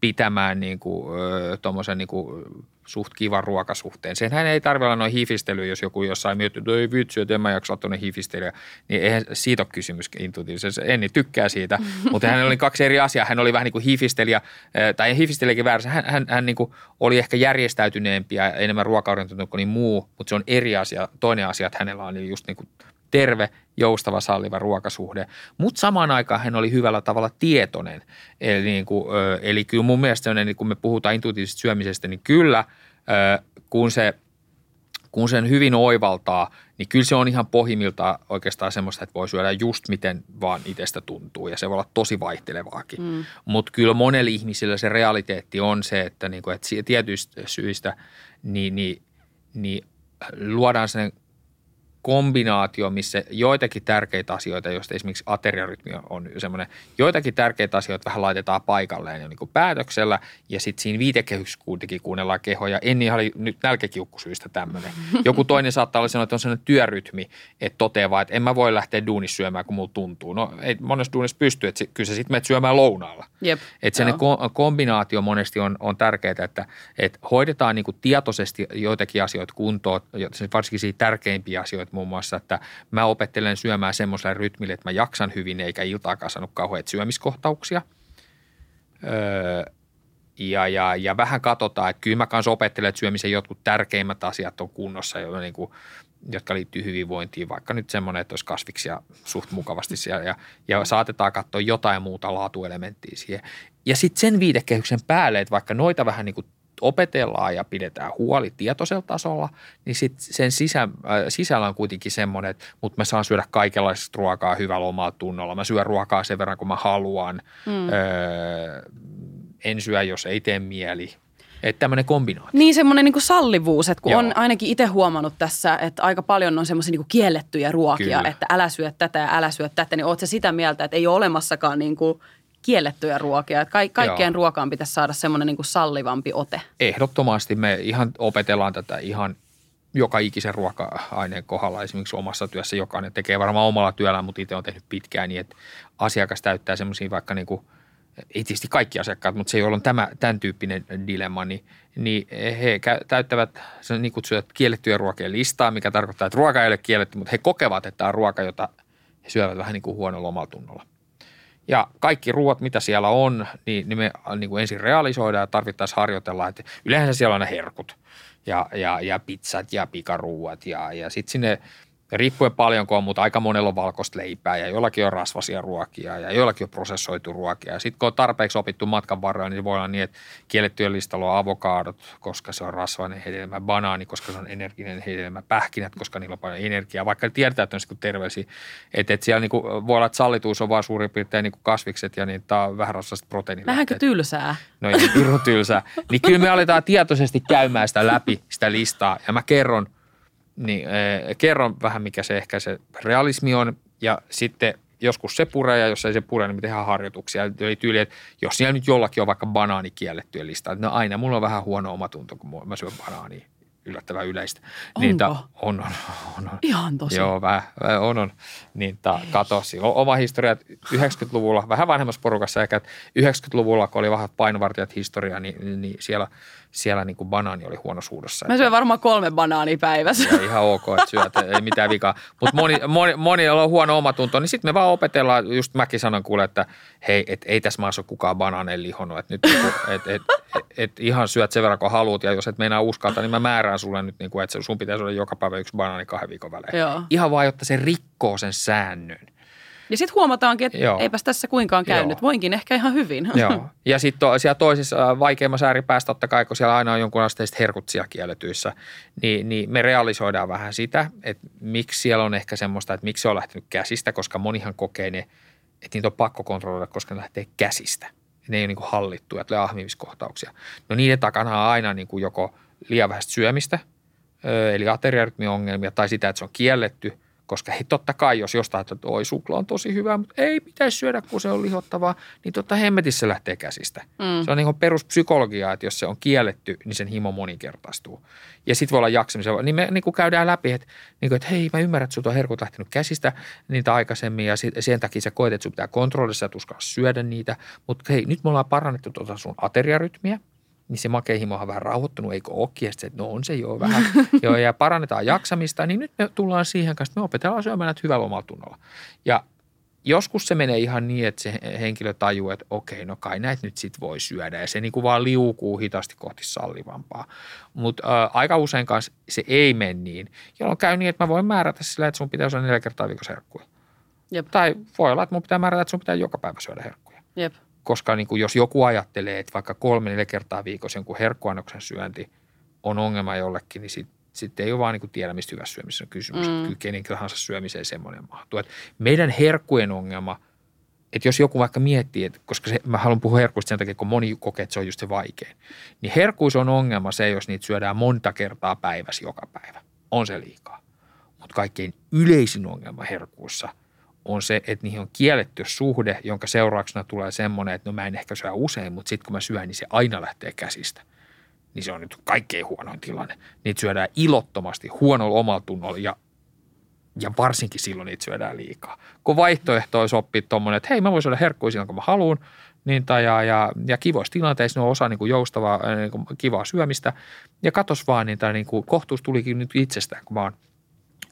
Speaker 4: pitämään niin kuin, tuommoisen niin kuin suht kivan ruokasuhteen. Senhän ei tarvitse olla noin hifistely, jos joku jossain miettii, että ei vitsi, että en mä jaksa tuonne hifistelyä. Niin eihän siitä ole kysymys intuitiivisesti. Enni tykkää siitä, mutta hän oli kaksi eri asiaa. Hän oli vähän niin kuin hifistelijä, tai hifistelijäkin väärässä. Hän, hän, hän niin kuin oli ehkä järjestäytyneempi ja enemmän ruokaorientoitunut kuin niin muu, mutta se on eri asia. Toinen asia, että hänellä on just niin kuin terve, joustava, salliva ruokasuhde. Mutta samaan aikaan hän oli hyvällä tavalla tietoinen. Eli, niin kuin, eli kyllä mun mielestä, niin kun me puhutaan intuitiivisesta syömisestä, niin kyllä kun se kun sen hyvin oivaltaa, niin kyllä se on ihan pohjimmiltaan oikeastaan semmoista, että voi syödä just miten vaan itsestä tuntuu ja se voi olla tosi vaihtelevaakin. Mm. Mutta kyllä monella ihmisillä se realiteetti on se, että, niinku, että tietyistä syistä niin, niin, niin luodaan sen kombinaatio, missä joitakin tärkeitä asioita, joista esimerkiksi ateriarytmi on semmoinen, joitakin tärkeitä asioita vähän laitetaan paikalleen jo niin päätöksellä ja sitten siinä viitekehyksessä kuitenkin kuunnellaan kehoja. En ihan nyt nälkäkiukkusyistä tämmöinen. Joku toinen saattaa olla sellainen, että on sellainen työrytmi, että toteaa vaan, että en mä voi lähteä duunissa syömään, kun mulla tuntuu. No ei monessa duunissa pysty, että kyllä se sitten menet syömään lounaalla.
Speaker 2: Jep.
Speaker 4: Että se kombinaatio monesti on, on tärkeää, että, että hoidetaan niin tietoisesti joitakin asioita kuntoon, varsinkin siitä tärkeimpiä asioita, muun muassa, että mä opettelen syömään semmoisella rytmillä, että mä jaksan hyvin eikä iltaakaan saanut kauheat syömiskohtauksia. Öö, ja, ja, ja vähän katsotaan, että kyllä mä kanssa opettelen, että syömisen jotkut tärkeimmät asiat on kunnossa, jo, niin kuin, jotka liittyy hyvinvointiin, vaikka nyt semmoinen, että olisi kasviksia suht mukavasti siellä ja, ja saatetaan katsoa jotain muuta laatuelementtiä siihen. Ja sitten sen viitekehyksen päälle, että vaikka noita vähän niin kuin opetellaan ja pidetään huoli tietoisella tasolla, niin sit sen sisä, äh, sisällä on kuitenkin semmoinen, että mutta mä saan syödä kaikenlaista ruokaa hyvällä omalla tunnolla. Mä syön ruokaa sen verran, kun mä haluan. Mm. Öö, en syö, jos ei tee mieli. Että tämmöinen kombinaatio.
Speaker 2: Niin semmoinen niin sallivuus, että kun Joo. on ainakin itse huomannut tässä, että aika paljon on semmoisia niin kiellettyjä ruokia, Kyllä. että älä syö tätä ja älä syö tätä, niin oot sitä mieltä, että ei ole olemassakaan niin kuin kiellettyjä ruokia. Että ka- kaikkeen Joo. ruokaan pitäisi saada semmoinen niin kuin sallivampi ote.
Speaker 4: Ehdottomasti me ihan opetellaan tätä ihan joka ikisen ruoka-aineen kohdalla esimerkiksi omassa työssä. Jokainen tekee varmaan omalla työllään, mutta itse on tehnyt pitkään niin, että asiakas täyttää semmoisia vaikka niin kuin ei tietysti kaikki asiakkaat, mutta se, jolla on tämä, tämän tyyppinen dilemma, niin, niin he täyttävät sen niin kutsutut kiellettyjä ruokien listaa, mikä tarkoittaa, että ruoka ei ole kielletty, mutta he kokevat, että tämä on ruoka, jota he syövät vähän niin kuin huonolla omaltunnolla. Ja kaikki ruoat, mitä siellä on, niin, niin me niin kuin ensin realisoidaan ja tarvittaisiin harjoitellaan, että yleensä siellä on ne herkut ja, ja, ja pizzat ja pikaruuat ja, ja sitten sinne ja riippuen paljonko on, mutta aika monella on valkoista leipää ja jollakin on rasvasia ruokia ja jollakin on prosessoitu ruokia. Ja sitten kun on tarpeeksi opittu matkan varrella, niin voi olla niin, että kiellettyjen listalla on avokadot, koska se on rasvainen hedelmä, banaani, koska se on energinen hedelmä, pähkinät, koska niillä on paljon energiaa. Vaikka tiedetään, että on niin terveellisiä. Että et siellä niin kuin, voi olla, että sallituus on vain suurin piirtein niin kuin kasvikset ja niin tämä on vähän rasvasta proteiinilla.
Speaker 2: Vähänkö tylsää?
Speaker 4: No ei pirun tylsää. Niin kyllä me aletaan tietoisesti käymään sitä läpi, sitä listaa. Ja mä kerron – niin äh, kerron vähän, mikä se ehkä se realismi on ja sitten joskus se puree ja jos ei se pure, niin me tehdään harjoituksia. Eli tyyli, että jos siellä nyt jollakin on vaikka banaani kiellettyä listaa, no aina mulla on vähän huono omatunto, kun mä syön banaania yllättävän yleistä.
Speaker 2: Onko?
Speaker 4: Niin ta, on, on, on, on.
Speaker 2: Ihan tosi.
Speaker 4: Joo, vähän, on, on. Niin ta, kato, oma historia 90-luvulla, vähän vanhemmassa porukassa ehkä, 90-luvulla, kun oli vähän painovartijat historia, niin, niin siellä – siellä niin kuin banaani oli huonosuudessa.
Speaker 2: Mä syön varmaan kolme banaania päivässä.
Speaker 4: Ja ihan ok, että syöt, ei mitään vikaa. Mutta moni, moni, moni on huono omatunto, niin sitten me vaan opetellaan, just mäkin sanon kuule, että hei, et ei tässä maassa ole kukaan banaaneja lihonut, että nyt niinku, et, et, et, et, ihan syöt sen verran kun haluat ja jos et meinaa uskaltaa, niin mä määrään sulle nyt, niin kuin, että sun pitäisi olla joka päivä yksi banaani kahden viikon välein.
Speaker 2: Joo.
Speaker 4: Ihan vaan, jotta se rikkoo sen säännön.
Speaker 2: Ja sitten huomataankin, että
Speaker 4: Joo.
Speaker 2: eipäs tässä kuinkaan käynyt.
Speaker 4: Joo.
Speaker 2: Voinkin ehkä ihan hyvin.
Speaker 4: Joo. Ja sitten to, siellä toisessa äh, vaikeimmassa ääripäässä totta kai, kun siellä aina on jonkun asteiset herkut siellä kielletyissä, niin, niin me realisoidaan vähän sitä, että miksi siellä on ehkä semmoista, että miksi se on lähtenyt käsistä, koska monihan kokee ne, että niitä on pakko kontrolloida, koska ne lähtee käsistä. Ne ei ole niin kuin hallittuja, tulee ahmimiskohtauksia. No niiden takana on aina niin kuin joko liian vähäistä syömistä, eli ateriarytmiongelmia, tai sitä, että se on kielletty – koska he totta kai, jos jostain, että oi suklaa on tosi hyvä, mutta ei pitäisi syödä, kun se on lihottavaa, niin totta hemmetissä lähtee käsistä. Mm. Se on niin kuin peruspsykologiaa, että jos se on kielletty, niin sen himo moninkertaistuu. Ja sitten voi olla jaksamisen, niin me niin kuin käydään läpi, että, niin kuin, että hei, mä ymmärrän, että sinulta on herkut lähtenyt käsistä niitä aikaisemmin ja sen takia sä koet, että sun pitää kontrollissa, että syödä niitä. Mutta hei, nyt me ollaan parannettu tuota sun ateriarytmiä, niin se makeihimo on vähän rauhoittunut, eikö olekin, että no on se jo vähän, joo, ja parannetaan jaksamista, niin nyt me tullaan siihen kanssa, että me opetellaan syömään näitä hyvällä omalla tunnolla. Ja joskus se menee ihan niin, että se henkilö tajuu, että okei, no kai näitä nyt sit voi syödä, ja se niin kuin vaan liukuu hitaasti kohti sallivampaa. Mutta äh, aika usein kanssa se ei mene niin, jolloin käy niin, että mä voin määrätä sillä, että sun pitää syödä neljä kertaa viikossa herkkuja.
Speaker 2: Jep.
Speaker 4: Tai voi olla, että mun pitää määrätä, että sun pitää joka päivä syödä herkkuja
Speaker 2: Jep.
Speaker 4: Koska niin kuin jos joku ajattelee, että vaikka kolme, neljä kertaa viikossa jonkun herkkuannoksen syönti on ongelma jollekin, niin sitten sit ei ole vaan niin kuin tiedä, mistä hyvässä syömisessä on kysymys. Mm. Kyllä kenen tahansa syömiseen semmoinen mahtuu. Et meidän herkkujen ongelma, että jos joku vaikka miettii, että koska se, mä haluan puhua herkuista sen takia, kun moni kokee, että se on just se vaikein, niin herkkuus on ongelma se, jos niitä syödään monta kertaa päivässä joka päivä. On se liikaa. Mutta kaikkein yleisin ongelma herkuussa – on se, että niihin on kielletty suhde, jonka seurauksena tulee semmoinen, että no mä en ehkä syö usein, mutta sitten kun mä syön, niin se aina lähtee käsistä. Niin se on nyt kaikkein huonoin tilanne. Niitä syödään ilottomasti, huonolla omalla tunnolla ja, ja varsinkin silloin niitä syödään liikaa. Kun vaihtoehto olisi oppia tuommoinen, että hei mä voin syödä herkkuja silloin kun mä haluan, niin tai ja, ja, ja kivoissa tilanteissa ne on osa niin kuin joustavaa, niin kuin kivaa syömistä. Ja katos vaan, niin, tai niin kuin kohtuus tulikin nyt itsestään, kun mä oon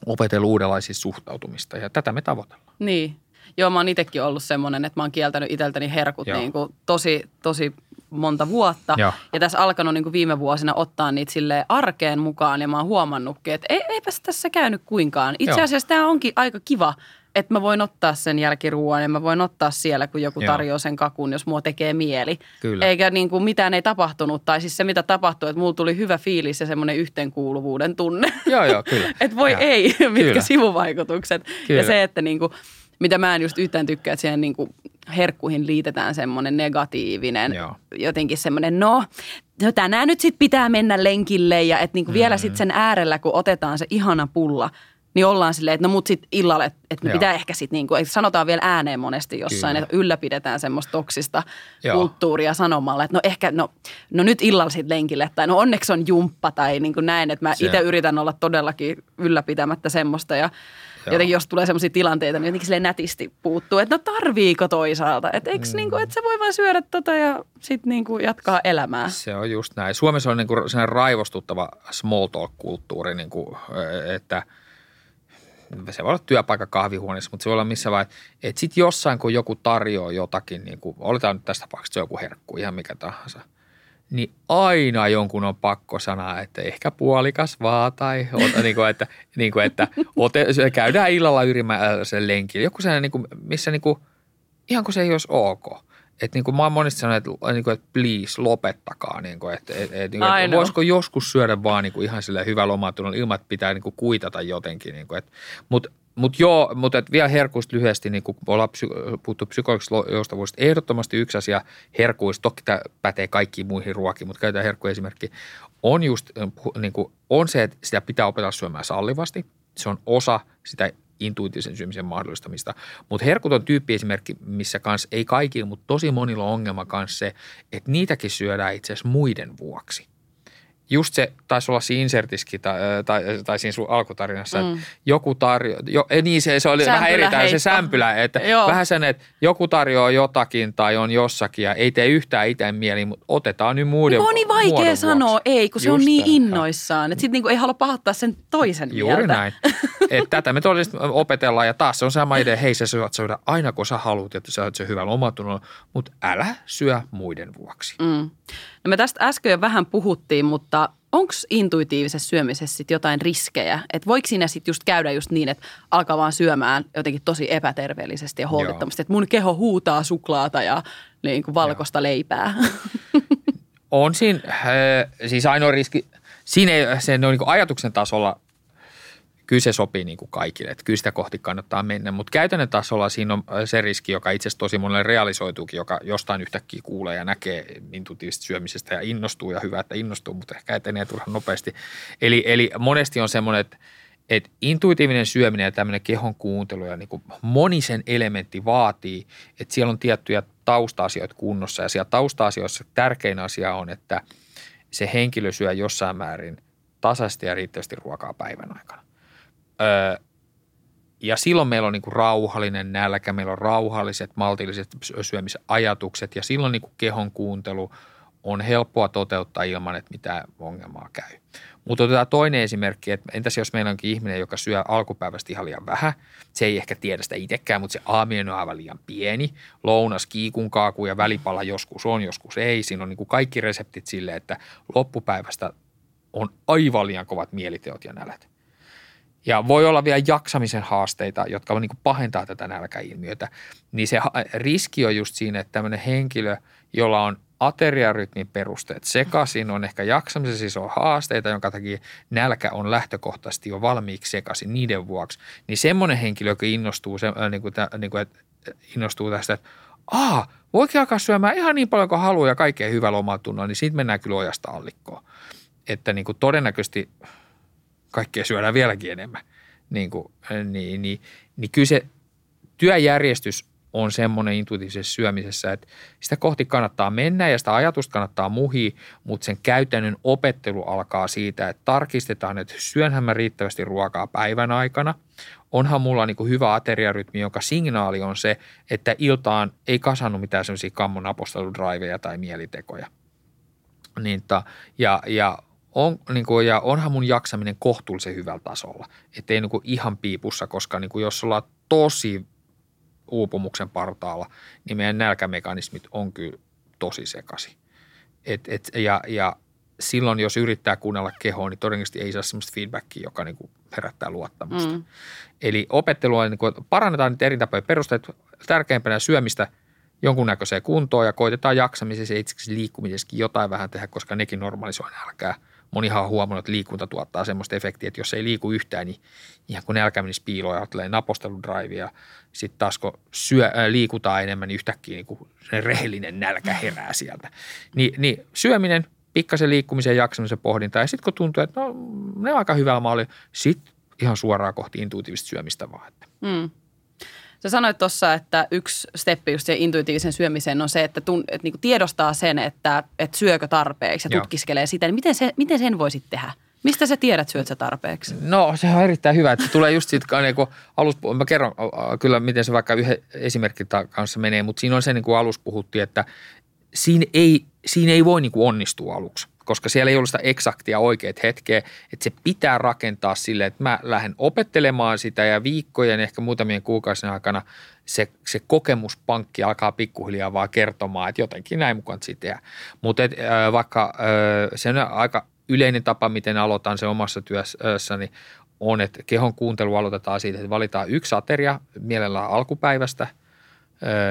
Speaker 4: opetellut uudenlaisia suhtautumista ja tätä me tavoitellaan.
Speaker 2: Niin. Joo, mä oon itsekin ollut semmoinen, että mä oon kieltänyt itseltäni herkut
Speaker 4: Joo.
Speaker 2: niin kuin tosi, tosi monta vuotta.
Speaker 4: Joo.
Speaker 2: Ja tässä alkanut niin kuin viime vuosina ottaa niitä sille arkeen mukaan ja mä oon huomannutkin, että ei, eipäs tässä käynyt kuinkaan. Itse
Speaker 4: Joo.
Speaker 2: asiassa tämä onkin aika kiva, että mä voin ottaa sen jälkiruoan ja mä voin ottaa siellä, kun joku
Speaker 4: Joo.
Speaker 2: tarjoaa sen kakun, jos mua tekee mieli.
Speaker 4: Kyllä.
Speaker 2: Eikä niin kuin mitään ei tapahtunut. Tai siis se, mitä tapahtui, että mulla tuli hyvä fiilis ja semmoinen yhteenkuuluvuuden tunne.
Speaker 4: Joo, joo, kyllä.
Speaker 2: että voi
Speaker 4: Joo.
Speaker 2: ei, mitkä
Speaker 4: Kyllä.
Speaker 2: sivuvaikutukset.
Speaker 4: Kyllä.
Speaker 2: Ja se, että niinku, mitä mä en just yhtään tykkää, että siihen niinku herkkuihin liitetään semmoinen negatiivinen,
Speaker 4: Joo.
Speaker 2: jotenkin semmoinen, no, no tänään nyt sitten pitää mennä lenkille ja että niinku
Speaker 4: Mm.
Speaker 2: vielä sitten sen äärellä, kun otetaan se ihana pulla, niin ollaan silleen, että no mut sitten illalle, että me
Speaker 4: Joo.
Speaker 2: pitää ehkä sitten niinku, sanotaan vielä ääneen monesti jossain,
Speaker 4: Kyllä.
Speaker 2: että ylläpidetään semmoista toksista
Speaker 4: Joo.
Speaker 2: kulttuuria sanomalla, että no ehkä, no, no nyt illalla sitten lenkille, tai no onneksi on jumppa tai niin kuin näin, että mä
Speaker 4: Se-
Speaker 2: itse yritän olla todellakin ylläpitämättä semmoista ja jotenkin jos tulee sellaisia tilanteita, niin jotenkin silleen nätisti puuttuu, että no tarviiko toisaalta, että eikö mm. niinku, että se voi vain syödä tota ja sitten niinku jatkaa elämää.
Speaker 4: Se on just näin. Suomessa on niinku sellainen raivostuttava small talk-kulttuuri, niinku, että se voi olla työpaikka kahvihuoneessa, mutta se voi olla missä vai, että sitten jossain kun joku tarjoaa jotakin, niin kuin, oletaan nyt tästä tapauksessa joku herkku, ihan mikä tahansa – niin aina jonkun on pakko sanoa, että ehkä puolikas vaan tai niin kuin, että, niin kuin, että ote, käydään illalla yrimäisen lenkillä. Joku sellainen, niin kuin, missä niin kuin, ihan kuin se ei olisi ok. Että niin kuin mä oon monesti sanonut, että, niin kuin, että please lopettakaa. Niin kuin, että, että, että, että voisiko joskus syödä vaan niin kuin ihan sille hyvällä omatunnolla ilman, että pitää niin kuin kuitata jotenkin. Niin kuin, että, mutta mutta joo, mutta vielä herkuista lyhyesti, niin kun ollaan psy- puhuttu psykologisesta joustavuudesta, ehdottomasti yksi asia herkuista, toki tämä pätee kaikkiin muihin ruokiin, mutta käytetään herkkuesimerkki, on just niin kuin, on se, että sitä pitää opetella syömään sallivasti. Se on osa sitä intuitiivisen syömisen mahdollistamista. Mutta herkut on tyyppiesimerkki, missä kanssa ei kaikilla, mutta tosi monilla on ongelma kanssa se, että niitäkin syödään itse asiassa muiden vuoksi just se taisi olla siinä insertiskin tai, tai, tai siinä sun alkutarinassa, mm. että joku tarjoaa, jo, niin se, se oli
Speaker 2: sämpylä
Speaker 4: vähän eri
Speaker 2: heitto.
Speaker 4: se sämpylä, että
Speaker 2: Joo.
Speaker 4: vähän sen, että joku tarjoaa jotakin tai on jossakin ja ei tee yhtään itse mieli, mutta otetaan nyt muuden
Speaker 2: Niin on niin vaikea sanoa
Speaker 4: vuoksi.
Speaker 2: ei, kun se
Speaker 4: Just
Speaker 2: on niin
Speaker 4: näin.
Speaker 2: innoissaan. Että sitten niinku ei halua pahoittaa sen toisen
Speaker 4: Juuri
Speaker 2: mieltä.
Speaker 4: näin. Et tätä me todellisesti opetellaan ja taas se on sama idea, hei sä syöt syödä aina kun sä haluat, että sä oot se hyvällä omatunnolla, mutta älä syö muiden vuoksi.
Speaker 2: Mm. No me tästä äsken jo vähän puhuttiin, mutta onko intuitiivisessa syömisessä sit jotain riskejä? Että voiko siinä sitten just käydä just niin, että alkaa vaan syömään jotenkin tosi epäterveellisesti ja holtittomasti, että mun keho huutaa suklaata ja niin kuin valkoista leipää?
Speaker 4: On siinä, äh, siis ainoa riski, siinä ei, se on niin ajatuksen tasolla, kyllä se sopii niin kuin kaikille, että kyllä sitä kohti kannattaa mennä, mutta käytännön tasolla siinä on se riski, joka itse asiassa tosi monelle realisoituukin, joka jostain yhtäkkiä kuulee ja näkee intuitiivisesta syömisestä ja innostuu ja hyvä, että innostuu, mutta ehkä etenee turhan nopeasti. Eli, eli monesti on semmoinen, että että intuitiivinen syöminen ja tämmöinen kehon kuuntelu ja niin kuin monisen elementti vaatii, että siellä on tiettyjä tausta-asioita kunnossa ja siellä tausta-asioissa tärkein asia on, että se henkilö syö jossain määrin tasaisesti ja riittävästi ruokaa päivän aikana. Öö, ja silloin meillä on niin kuin rauhallinen nälkä, meillä on rauhalliset, maltilliset syömisajatukset ja silloin niin kuin kehon kuuntelu on helppoa toteuttaa ilman, että mitään ongelmaa käy. Mutta otetaan toinen esimerkki, että entäs jos meillä onkin ihminen, joka syö alkupäivästä ihan liian vähän, se ei ehkä tiedä sitä itsekään, mutta se aamien on aivan liian pieni, lounas kiikun kaaku ja välipala joskus on, joskus ei. Siinä on niin kuin kaikki reseptit sille, että loppupäivästä on aivan liian kovat mieliteot ja nälät. Ja voi olla vielä jaksamisen haasteita, jotka niin kuin pahentaa tätä nälkäilmiötä. Niin se riski on just siinä, että tämmöinen henkilö, jolla on ateriarytmin perusteet sekaisin, on ehkä jaksamisessa siis on haasteita, jonka takia nälkä on lähtökohtaisesti jo valmiiksi sekaisin niiden vuoksi. Niin semmoinen henkilö, joka innostuu, se, äh, niin kuin, tä, niin kuin, että innostuu tästä, että aa, voikin alkaa syömään ihan niin paljon kuin haluaa ja kaikkea hyvällä omatunnolla, niin siitä mennään kyllä ojasta allikkoon. Että niin kuin todennäköisesti kaikkea syödään vieläkin enemmän. Niin, kuin, niin, niin, niin kyllä se työjärjestys on semmoinen intuitiivisessa syömisessä, että sitä kohti kannattaa mennä ja sitä ajatusta kannattaa muhia, mutta sen käytännön opettelu alkaa siitä, että tarkistetaan, että syönhän mä riittävästi ruokaa päivän aikana. Onhan mulla niin hyvä ateriarytmi, jonka signaali on se, että iltaan ei kasannut mitään semmoisia kammon apostoludriveja tai mielitekoja. Niin, ta, ja, ja on, niin kuin, ja onhan mun jaksaminen kohtuullisen hyvällä tasolla. Että ei niin kuin ihan piipussa, koska niin kuin jos ollaan tosi uupumuksen partaalla, niin meidän nälkämekanismit on kyllä tosi sekasi. Et, et, ja, ja silloin, jos yrittää kuunnella kehoa, niin todennäköisesti ei saa sellaista feedbackia, joka niin kuin herättää luottamusta. Mm. Eli opettelua, niin kuin, parannetaan niitä eri tapoja perusteet, tärkeimpänä syömistä jonkunnäköiseen kuntoon ja koitetaan jaksamisessa ja itse liikkumisessakin jotain vähän tehdä, koska nekin normalisoi nälkää. Monihan on huomannut, että liikunta tuottaa semmoista efektiä, että jos ei liiku yhtään, niin ihan kun nälkä menisi piiloon ja tulee naposteludrive ja sitten taas kun syö, äh, liikutaan enemmän, niin yhtäkkiä niin kuin rehellinen nälkä herää sieltä. Ni, niin syöminen, pikkasen liikkumisen ja jaksamisen pohdinta ja sitten kun tuntuu, että no, ne on aika hyvällä malli, sitten ihan suoraan kohti intuitiivista syömistä vaan. Että.
Speaker 2: Mm. Sä sanoit tuossa, että yksi steppi just siihen intuitiivisen syömiseen on se, että, tun, että niinku tiedostaa sen, että, että syökö tarpeeksi ja
Speaker 4: Joo.
Speaker 2: tutkiskelee sitä. Niin miten, se, miten sen voisit tehdä? Mistä sä tiedät, syöt sä tarpeeksi?
Speaker 4: No se on erittäin hyvä, että se tulee just siitä, niin kuin alus, mä kerron kyllä, miten se vaikka yhden esimerkin kanssa menee, mutta siinä on se, niin kuin alus puhuttiin, että siinä ei, siinä ei voi niin kuin onnistua aluksi koska siellä ei ollut sitä eksaktia oikeat hetkeä, että se pitää rakentaa sille, että mä lähden opettelemaan sitä ja viikkojen, ehkä muutamien kuukausien aikana se, se kokemuspankki alkaa pikkuhiljaa vaan kertomaan, että jotenkin näin mukaan tehdään. Mutta vaikka se on aika yleinen tapa, miten aloitan se omassa työssäni, on, että kehon kuuntelu aloitetaan siitä, että valitaan yksi ateria mielellään alkupäivästä,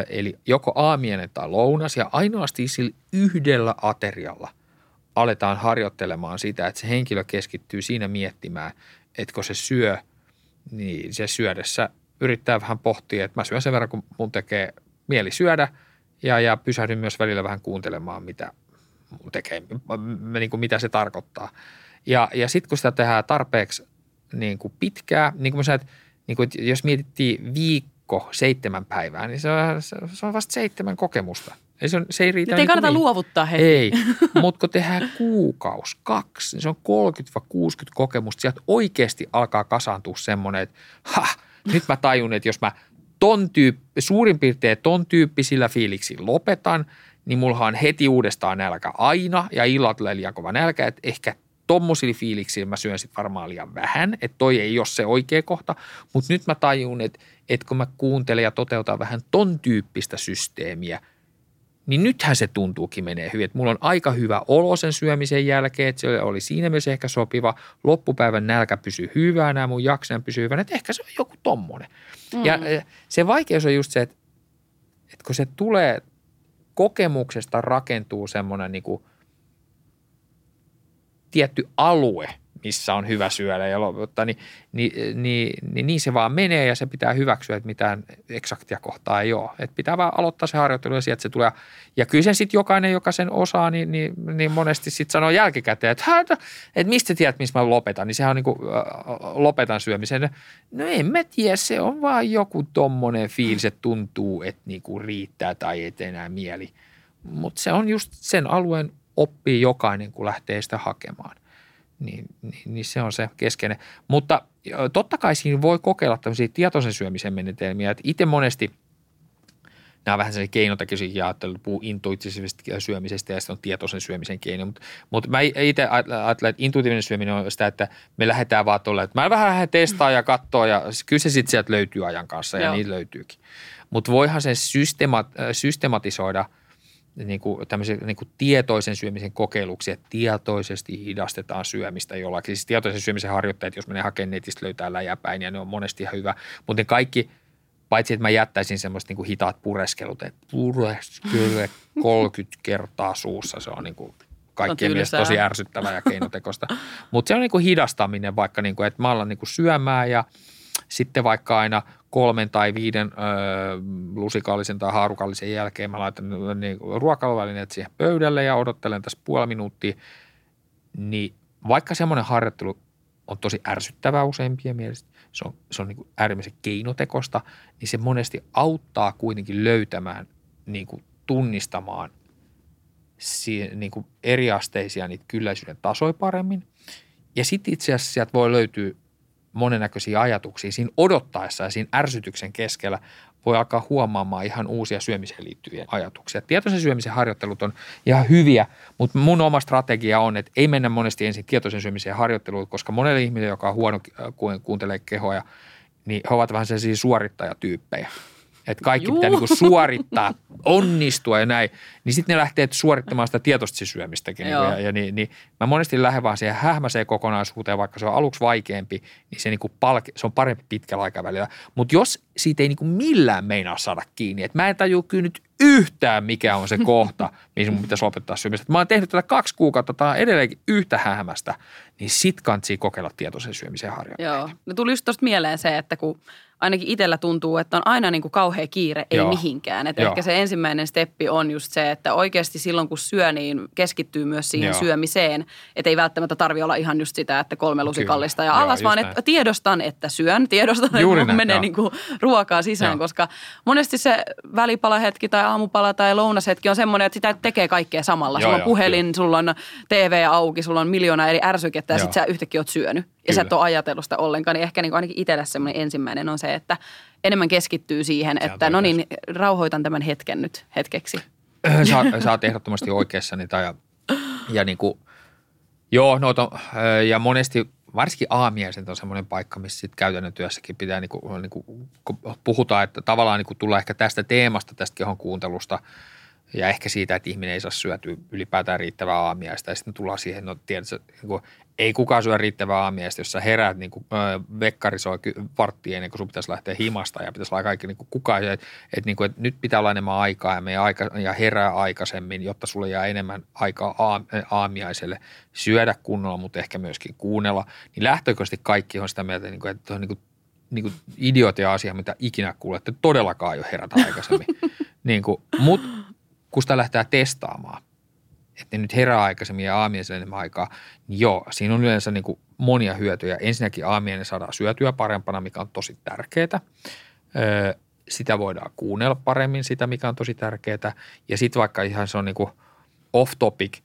Speaker 4: eli joko aamienen tai lounas, ja ainoastaan sillä yhdellä aterialla – aletaan harjoittelemaan sitä, että se henkilö keskittyy siinä miettimään, että kun se syö, niin se syödessä yrittää vähän pohtia, että mä syön sen verran, kun mun tekee mieli syödä ja, ja pysähdyn myös välillä vähän kuuntelemaan, mitä mun tekee, niin kuin mitä se tarkoittaa. Ja, ja sitten kun sitä tehdään tarpeeksi niin kuin pitkää, niin kuin mä sanoin, että, niin kuin, jos mietittiin viikko seitsemän päivää, niin se on, se on vasta seitsemän kokemusta. Ei se, on, se ei riitä.
Speaker 2: Nyt ei kannata niin. luovuttaa heti.
Speaker 4: Ei, mutta kun tehdään kuukaus, kaksi, niin se on 30-60 kokemusta. Sieltä oikeasti alkaa kasaantua semmoinen, että ha, nyt mä tajun, että jos mä ton tyyppi, suurin piirtein ton tyyppisillä fiiliksillä lopetan, niin mulla on heti uudestaan nälkä aina ja illat tulee liian kova nälkä, että ehkä tommosilla fiiliksillä mä syön sitten varmaan liian vähän, että toi ei ole se oikea kohta, mutta nyt mä tajun, että, että kun mä kuuntelen ja toteutan vähän ton tyyppistä systeemiä – niin nythän se tuntuukin menee hyvin. Että mulla on aika hyvä olo sen syömisen jälkeen, että se oli siinä mielessä ehkä sopiva. Loppupäivän nälkä pysyy hyvänä mun jaksen pysyy hyvänä, että ehkä se on joku tommonen. Mm. Ja se vaikeus on just se, että, että kun se tulee kokemuksesta rakentuu semmoinen niin kuin tietty alue – missä on hyvä syödä ja loputtaa, niin, niin, niin, niin, niin se vaan menee ja se pitää hyväksyä, että mitään eksaktia kohtaa ei ole. Että pitää vaan aloittaa se harjoittelu ja sieltä se tulee. Ja kyllä sen sitten jokainen, joka sen osaa, niin, niin, niin monesti sitten sanoo jälkikäteen, että, että mistä tiedät, missä mä lopetan. Niin sehän on niin kuin, lopetan syömisen. No en mä tiedä, se on vaan joku tommonen fiilis, että tuntuu, että niin kuin riittää tai ei enää mieli. Mutta se on just sen alueen oppii jokainen, kun lähtee sitä hakemaan niin, niin, niin se on se keskeinen. Mutta totta kai siinä voi kokeilla tämmöisiä tietoisen syömisen menetelmiä. Että itse monesti nämä on vähän sellaisia keinotekoisia jaottelu, puu intuitiivisesta syömisestä ja sitten on tietoisen syömisen keino. Mutta, mutta mä itse ajattelen, että intuitiivinen syöminen on sitä, että me lähdetään vaan tuolle, että mä vähän lähden testaa ja katsoa ja kyllä se sitten sieltä löytyy ajan kanssa ja Joo. niitä löytyykin. Mutta voihan sen systema, systematisoida – niin kuin tämmöisen niin kuin tietoisen syömisen kokeiluksi, että tietoisesti hidastetaan syömistä jollakin. Siis tietoisen syömisen harjoittajat, jos menee hakemaan netistä, löytää läjäpäin ja ne on monesti ihan hyvä. Mutta ne kaikki, paitsi että mä jättäisin semmoista niin kuin hitaat pureskelut, että pureskele 30 kertaa suussa, se on niin kuin kaikkien mielestä tosi ärsyttävää ja keinotekosta. Mutta se on niin kuin hidastaminen vaikka, niin kuin, että mä alan niin kuin syömään ja sitten vaikka aina – kolmen tai viiden ö, lusikallisen tai haarukallisen jälkeen mä laitan niin, ruokailuvälineet siihen pöydälle ja odottelen tässä puoli minuuttia, niin vaikka semmoinen harjoittelu on tosi ärsyttävää useimpien mielestä, se on, se on niin äärimmäisen keinotekosta, niin se monesti auttaa kuitenkin löytämään, niin kuin tunnistamaan si, niin kuin eriasteisia niitä kylläisyyden tasoja paremmin. Ja sitten itse asiassa sieltä voi löytyä monennäköisiä ajatuksia siinä odottaessa ja siinä ärsytyksen keskellä voi alkaa huomaamaan ihan uusia syömiseen liittyviä ajatuksia. Tietoisen syömisen harjoittelut on ihan hyviä, mutta mun oma strategia on, että ei mennä monesti ensin tietoisen syömisen harjoitteluun, koska monelle ihmiselle, joka on huono kuuntelee kehoja, niin he ovat vähän sellaisia suorittajatyyppejä että kaikki Juu. pitää niinku suorittaa, onnistua ja näin, niin sitten ne lähtee suorittamaan sitä tietoista syömistäkin. Niinku, ja, ja niin, niin mä monesti lähden vaan siihen hähmäiseen kokonaisuuteen, vaikka se on aluksi vaikeampi, niin se, niinku palke, se on parempi pitkällä aikavälillä. Mutta jos siitä ei niinku millään meinaa saada kiinni, että mä en tajua kyllä nyt yhtään, mikä on se kohta, missä mun pitäisi lopettaa syömistä. Mä oon tehnyt tätä kaksi kuukautta, tämä on edelleenkin yhtä hähmästä, niin sit kantsii kokeilla tietoisen syömisen harjoitteita.
Speaker 2: Joo, no tuli just tuosta mieleen se, että kun ainakin itsellä tuntuu, että on aina niin kuin kauhea kiire, ei Joo. mihinkään. Että ehkä se ensimmäinen steppi on just se, että oikeasti silloin kun syö, niin keskittyy myös siihen Joo. syömiseen. Että ei välttämättä tarvi olla ihan just sitä, että kolme lusikallista ja alas, Joo, vaan että tiedostan, että syön. Tiedostan, Juuri että näin, menee niin kuin ruokaa sisään, Joo. koska monesti se välipalahetki tai aamupala tai lounashetki on semmoinen, että sitä tekee kaikkea samalla.
Speaker 4: Joo,
Speaker 2: sulla on
Speaker 4: joo,
Speaker 2: puhelin, kyllä. sulla on TV auki, sulla on miljoona eri ärsykettä ja
Speaker 4: Joo.
Speaker 2: sitten sä yhtäkkiä oot syönyt. Ja
Speaker 4: Kyllä.
Speaker 2: sä et ole ajatellut sitä ollenkaan. Niin ehkä niin ainakin itselle semmoinen ensimmäinen on se, että enemmän keskittyy siihen,
Speaker 4: on
Speaker 2: että no niin, rauhoitan tämän hetken nyt hetkeksi.
Speaker 4: sä, sä oot ehdottomasti oikeassa niitä ja, ja niin kuin, joo, no to, ja monesti varsinkin aamiaiset on semmoinen paikka, missä sit käytännön työssäkin pitää, niin kuin, niin kuin, kun puhutaan, että tavallaan niin kuin tulee ehkä tästä teemasta, tästä kehon kuuntelusta ja ehkä siitä, että ihminen ei saa syötyä ylipäätään riittävää aamiaista. Ja sitten tullaan siihen, no tiedätkö, niin kuin, ei kukaan syö riittävää aamiaista, jos sä heräät niin kuin, ö, vekkari soi varttia ennen kuin sun pitäisi lähteä himasta ja pitäisi olla kaikki niin kuin kukaan, että, että, niin kuin, että nyt pitää olla enemmän aikaa ja, meidän aika, ja herää aikaisemmin, jotta sulle jää enemmän aikaa aam, aamiaiselle syödä kunnolla, mutta ehkä myöskin kuunnella, niin lähtökohtaisesti kaikki on sitä mieltä, niin kuin, että on niin kuin, niin kuin idiotia asia, mitä ikinä kuulette, todellakaan jo herätä aikaisemmin. niin kuin, mutta kun sitä lähtee testaamaan, että ne nyt herää aikaisemmin ja aamiaiselle enemmän aikaa, niin joo, siinä on yleensä niin kuin monia hyötyjä. Ensinnäkin aamiainen saadaan syötyä parempana, mikä on tosi tärkeää. Öö, sitä voidaan kuunnella paremmin, sitä mikä on tosi tärkeää. Ja sitten vaikka ihan se on niin off topic,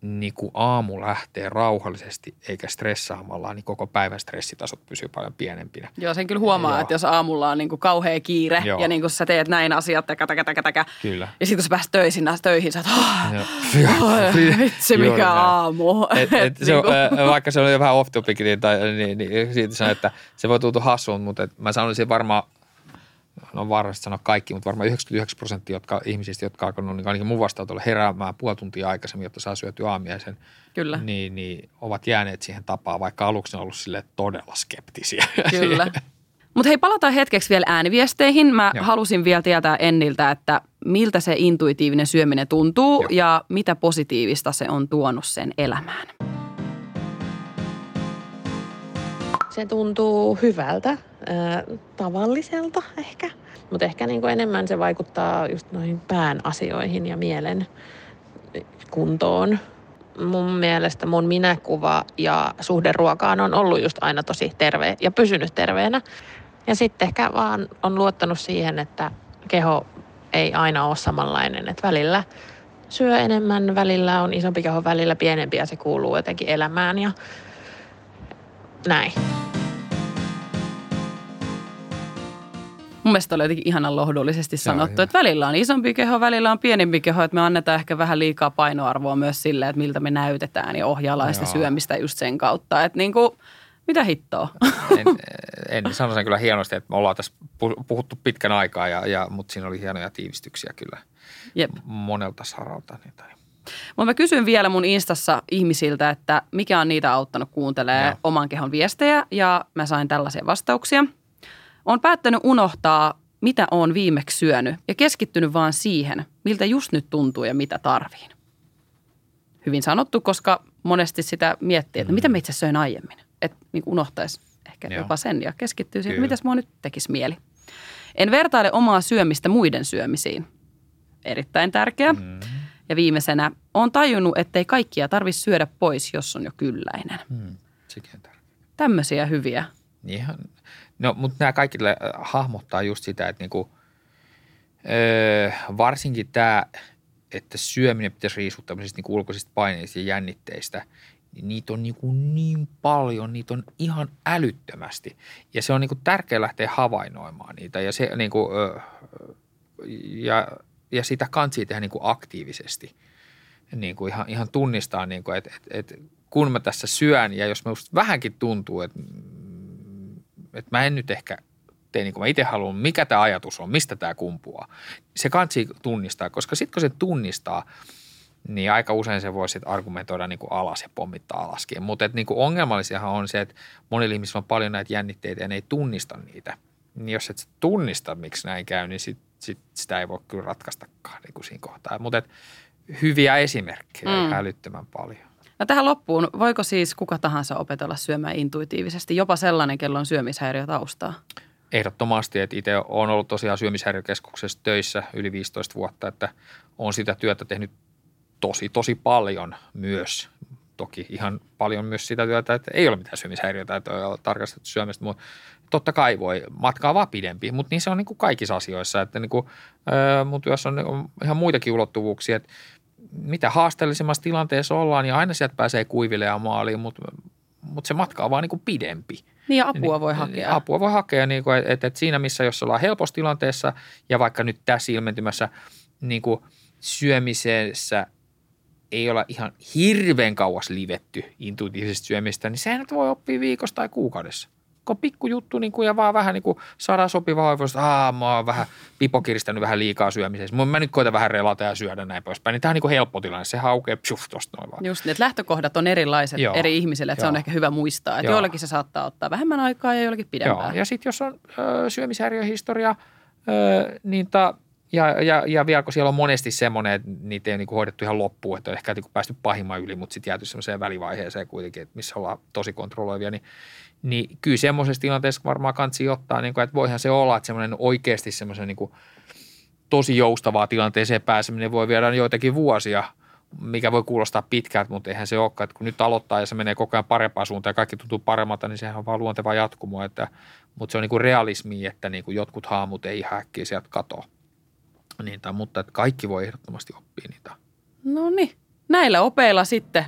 Speaker 4: niin kun aamu lähtee rauhallisesti eikä stressaamalla, niin koko päivän stressitasot pysyy paljon pienempinä.
Speaker 2: Joo, sen kyllä huomaa,
Speaker 4: Joo.
Speaker 2: että jos aamulla on niin kuin kauhea kiire
Speaker 4: Joo.
Speaker 2: ja niin kuin sä teet näin asiat, täkä, täkä, täkä, täkä.
Speaker 4: Kyllä.
Speaker 2: Ja sitten kun sä pääset töihin, töihin sä oot, oh, vitsi mikä aamu.
Speaker 4: Et, et se on,
Speaker 2: Niinku-
Speaker 4: vaikka se on jo vähän off topic, niin, tai, niin, niin siitä sanon, että se voi tuntua hassuun, mutta et mä sanoisin varmaan, no varmasti sanoa kaikki, mutta varmaan 99 prosenttia jotka, ihmisistä, jotka on alkanut, niin ainakin mun vastaanotolle heräämään puoli tuntia aikaisemmin, jotta saa syötyä aamiaisen,
Speaker 2: Kyllä.
Speaker 4: niin, niin ovat jääneet siihen tapaan, vaikka aluksi on ollut sille todella skeptisiä.
Speaker 2: Kyllä. Mutta hei, palataan hetkeksi vielä ääniviesteihin. Mä
Speaker 4: Joo.
Speaker 2: halusin vielä tietää Enniltä, että miltä se intuitiivinen syöminen tuntuu
Speaker 4: Joo.
Speaker 2: ja mitä positiivista se on tuonut sen elämään.
Speaker 1: Se tuntuu hyvältä, äh, tavalliselta ehkä, mutta ehkä niin kuin enemmän se vaikuttaa just noihin pään asioihin ja mielen kuntoon. Mun mielestä mun minäkuva ja suhde ruokaan on ollut just aina tosi terve ja pysynyt terveenä. Ja sitten ehkä vaan on luottanut siihen, että keho ei aina ole samanlainen. Että välillä syö enemmän, välillä on isompi keho, välillä pienempi ja se kuuluu jotenkin elämään ja näin.
Speaker 2: Mun mielestä oli jotenkin ihanan lohdullisesti sanottu,
Speaker 4: hyvä.
Speaker 2: että välillä on isompi keho, välillä on pienempi keho, että me annetaan ehkä vähän liikaa painoarvoa myös sille, että miltä me näytetään ja ohjaillaan sitä
Speaker 4: Joo.
Speaker 2: syömistä just sen kautta. Että niin kuin, mitä hittoa?
Speaker 4: en, en sano sen kyllä hienosti, että me ollaan tässä pu- puhuttu pitkän aikaa, ja, ja, mutta siinä oli hienoja tiivistyksiä kyllä
Speaker 2: Jep.
Speaker 4: monelta saralta. Niin, tai.
Speaker 2: Mutta mä kysyn vielä mun instassa ihmisiltä, että mikä on niitä auttanut kuuntelemaan
Speaker 4: Joo.
Speaker 2: oman kehon viestejä ja mä sain tällaisia vastauksia. Olen päättänyt unohtaa, mitä on viimeksi syönyt ja keskittynyt vaan siihen, miltä just nyt tuntuu ja mitä tarviin. Hyvin sanottu, koska monesti sitä miettii, että mitä mä itse söin aiemmin. Että niin unohtaisi ehkä
Speaker 4: Joo.
Speaker 2: jopa sen ja keskittyy siihen, mitäs mua nyt tekisi mieli. En vertaile omaa syömistä muiden syömisiin. Erittäin tärkeä.
Speaker 4: Mm.
Speaker 2: Ja viimeisenä, on tajunnut, ettei kaikkia tarvitse syödä pois, jos on jo kylläinen.
Speaker 4: Mm. Sekin on.
Speaker 2: Tämmöisiä hyviä.
Speaker 4: Ihan, no, mutta nämä kaikki äh, hahmottaa just sitä, että niinku, öö, varsinkin tämä, että syöminen pitäisi riisua tämmöisistä niinku ulkoisista paineista ja jännitteistä, niin niitä on niinku niin paljon, niitä on ihan älyttömästi. Ja se on niinku tärkeää lähteä havainnoimaan niitä ja, se, niinku, öö, ja, ja sitä kansi tehdä niinku aktiivisesti. Niin kuin ihan, ihan tunnistaa, niin kuin, että, että, että kun mä tässä syön ja jos mä vähänkin tuntuu, että että mä en nyt ehkä tee niin kuin mä itse haluan, mikä tämä ajatus on, mistä tämä kumpuaa. Se kansi tunnistaa, koska sitten kun se tunnistaa, niin aika usein se voi sitten argumentoida niin kuin alas ja pommittaa alaskin. Mutta niin ongelmallisiahan on se, että monilla ihmisillä on paljon näitä jännitteitä ja ne ei tunnista niitä. Niin jos et tunnista, miksi näin käy, niin sit, sit sitä ei voi kyllä ratkaistakaan niin kuin siinä kohtaa. Mutta hyviä esimerkkejä
Speaker 2: mm.
Speaker 4: älyttömän paljon.
Speaker 2: No tähän loppuun, voiko siis kuka tahansa opetella syömään intuitiivisesti, jopa sellainen, kello on syömishäiriö taustaa?
Speaker 4: Ehdottomasti, että itse olen ollut tosiaan syömishäiriökeskuksessa töissä yli 15 vuotta, että olen sitä työtä tehnyt tosi, tosi paljon myös toki ihan paljon myös sitä työtä, että ei ole mitään syömishäiriötä, että on tarkastettu syömistä, mutta totta kai voi matkaa vaan pidempi, mutta niin se on niin kuin kaikissa asioissa, että niin kuin, mutta jos on, on ihan muitakin ulottuvuuksia, että mitä haasteellisemmassa tilanteessa ollaan, niin aina sieltä pääsee kuiville ja maaliin, mutta, mutta se matka on vaan niin kuin pidempi.
Speaker 2: Niin ja apua voi hakea.
Speaker 4: Apua voi hakea, niin kuin, että, että siinä missä jos ollaan helpossa tilanteessa ja vaikka nyt tässä ilmentymässä niin kuin syömisessä ei olla ihan hirveän kauas livetty intuitiivisesta syömistä, niin sehän nyt voi oppia viikossa tai kuukaudessa. Pikkujuttu niin kuin, ja vaan vähän niin kuin saadaan sopivaa oivuus, että mä oon vähän pipokiristänyt vähän liikaa syömisessä. Mä nyt koitan vähän relata ja syödä näin poispäin. Niin tämä on niin kuin helppo tilanne. Se haukee psuf tosta noin vaan.
Speaker 2: Just niin, että lähtökohdat on erilaiset Joo. eri ihmisille, että Joo. se on ehkä hyvä muistaa. Että joillakin se saattaa ottaa vähemmän aikaa ja joillakin pidempään.
Speaker 4: Joo. Ja sitten jos on ö, syömishäiriöhistoria, ö, niin ta, ja, ja, ja vielä kun siellä on monesti semmoinen, että niitä ei ole niin hoidettu ihan loppuun, että on ehkä niin päästy pahimman yli, mutta sitten jääty semmoiseen välivaiheeseen kuitenkin, että missä ollaan tosi kontrolloivia, niin, niin kyllä semmoisessa tilanteessa varmaan kansi ottaa, niin kuin, että voihan se olla, että semmoinen oikeasti semmoisen niin tosi joustavaa tilanteeseen pääseminen voi viedä joitakin vuosia, mikä voi kuulostaa pitkältä, mutta eihän se olekaan, että kun nyt aloittaa ja se menee koko ajan parempaan suuntaan ja kaikki tuntuu paremmalta, niin sehän on vaan luonteva jatkumo, että, mutta se on niin kuin realismi, että niin kuin jotkut haamut ei häkkiä sieltä katoa niitä, mutta että kaikki voi ehdottomasti oppia niitä.
Speaker 2: No niin, näillä opeilla sitten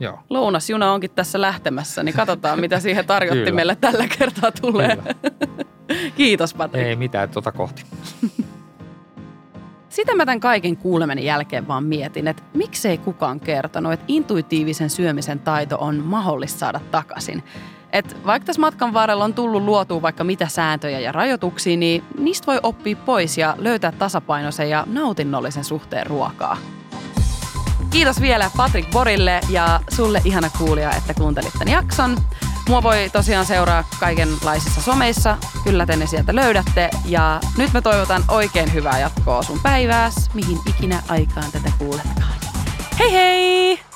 Speaker 4: Joo.
Speaker 2: Lounasjuna onkin tässä lähtemässä, niin katsotaan mitä siihen tarjottimelle tällä kertaa tulee. Kiitos Patrik.
Speaker 4: Ei mitään, tuota kohti.
Speaker 2: Sitä mä tämän kaiken kuulemeni jälkeen vaan mietin, että miksei kukaan kertonut, että intuitiivisen syömisen taito on mahdollista saada takaisin. Et vaikka tässä matkan varrella on tullut luotua vaikka mitä sääntöjä ja rajoituksia, niin niistä voi oppia pois ja löytää tasapainoisen ja nautinnollisen suhteen ruokaa. Kiitos vielä Patrick Borille ja sulle ihana kuulija, että kuuntelit tämän jakson. Mua voi tosiaan seuraa kaikenlaisissa someissa, kyllä te ne sieltä löydätte. Ja nyt mä toivotan oikein hyvää jatkoa sun päivääs, mihin ikinä aikaan tätä kuuletkaan. Hei hei!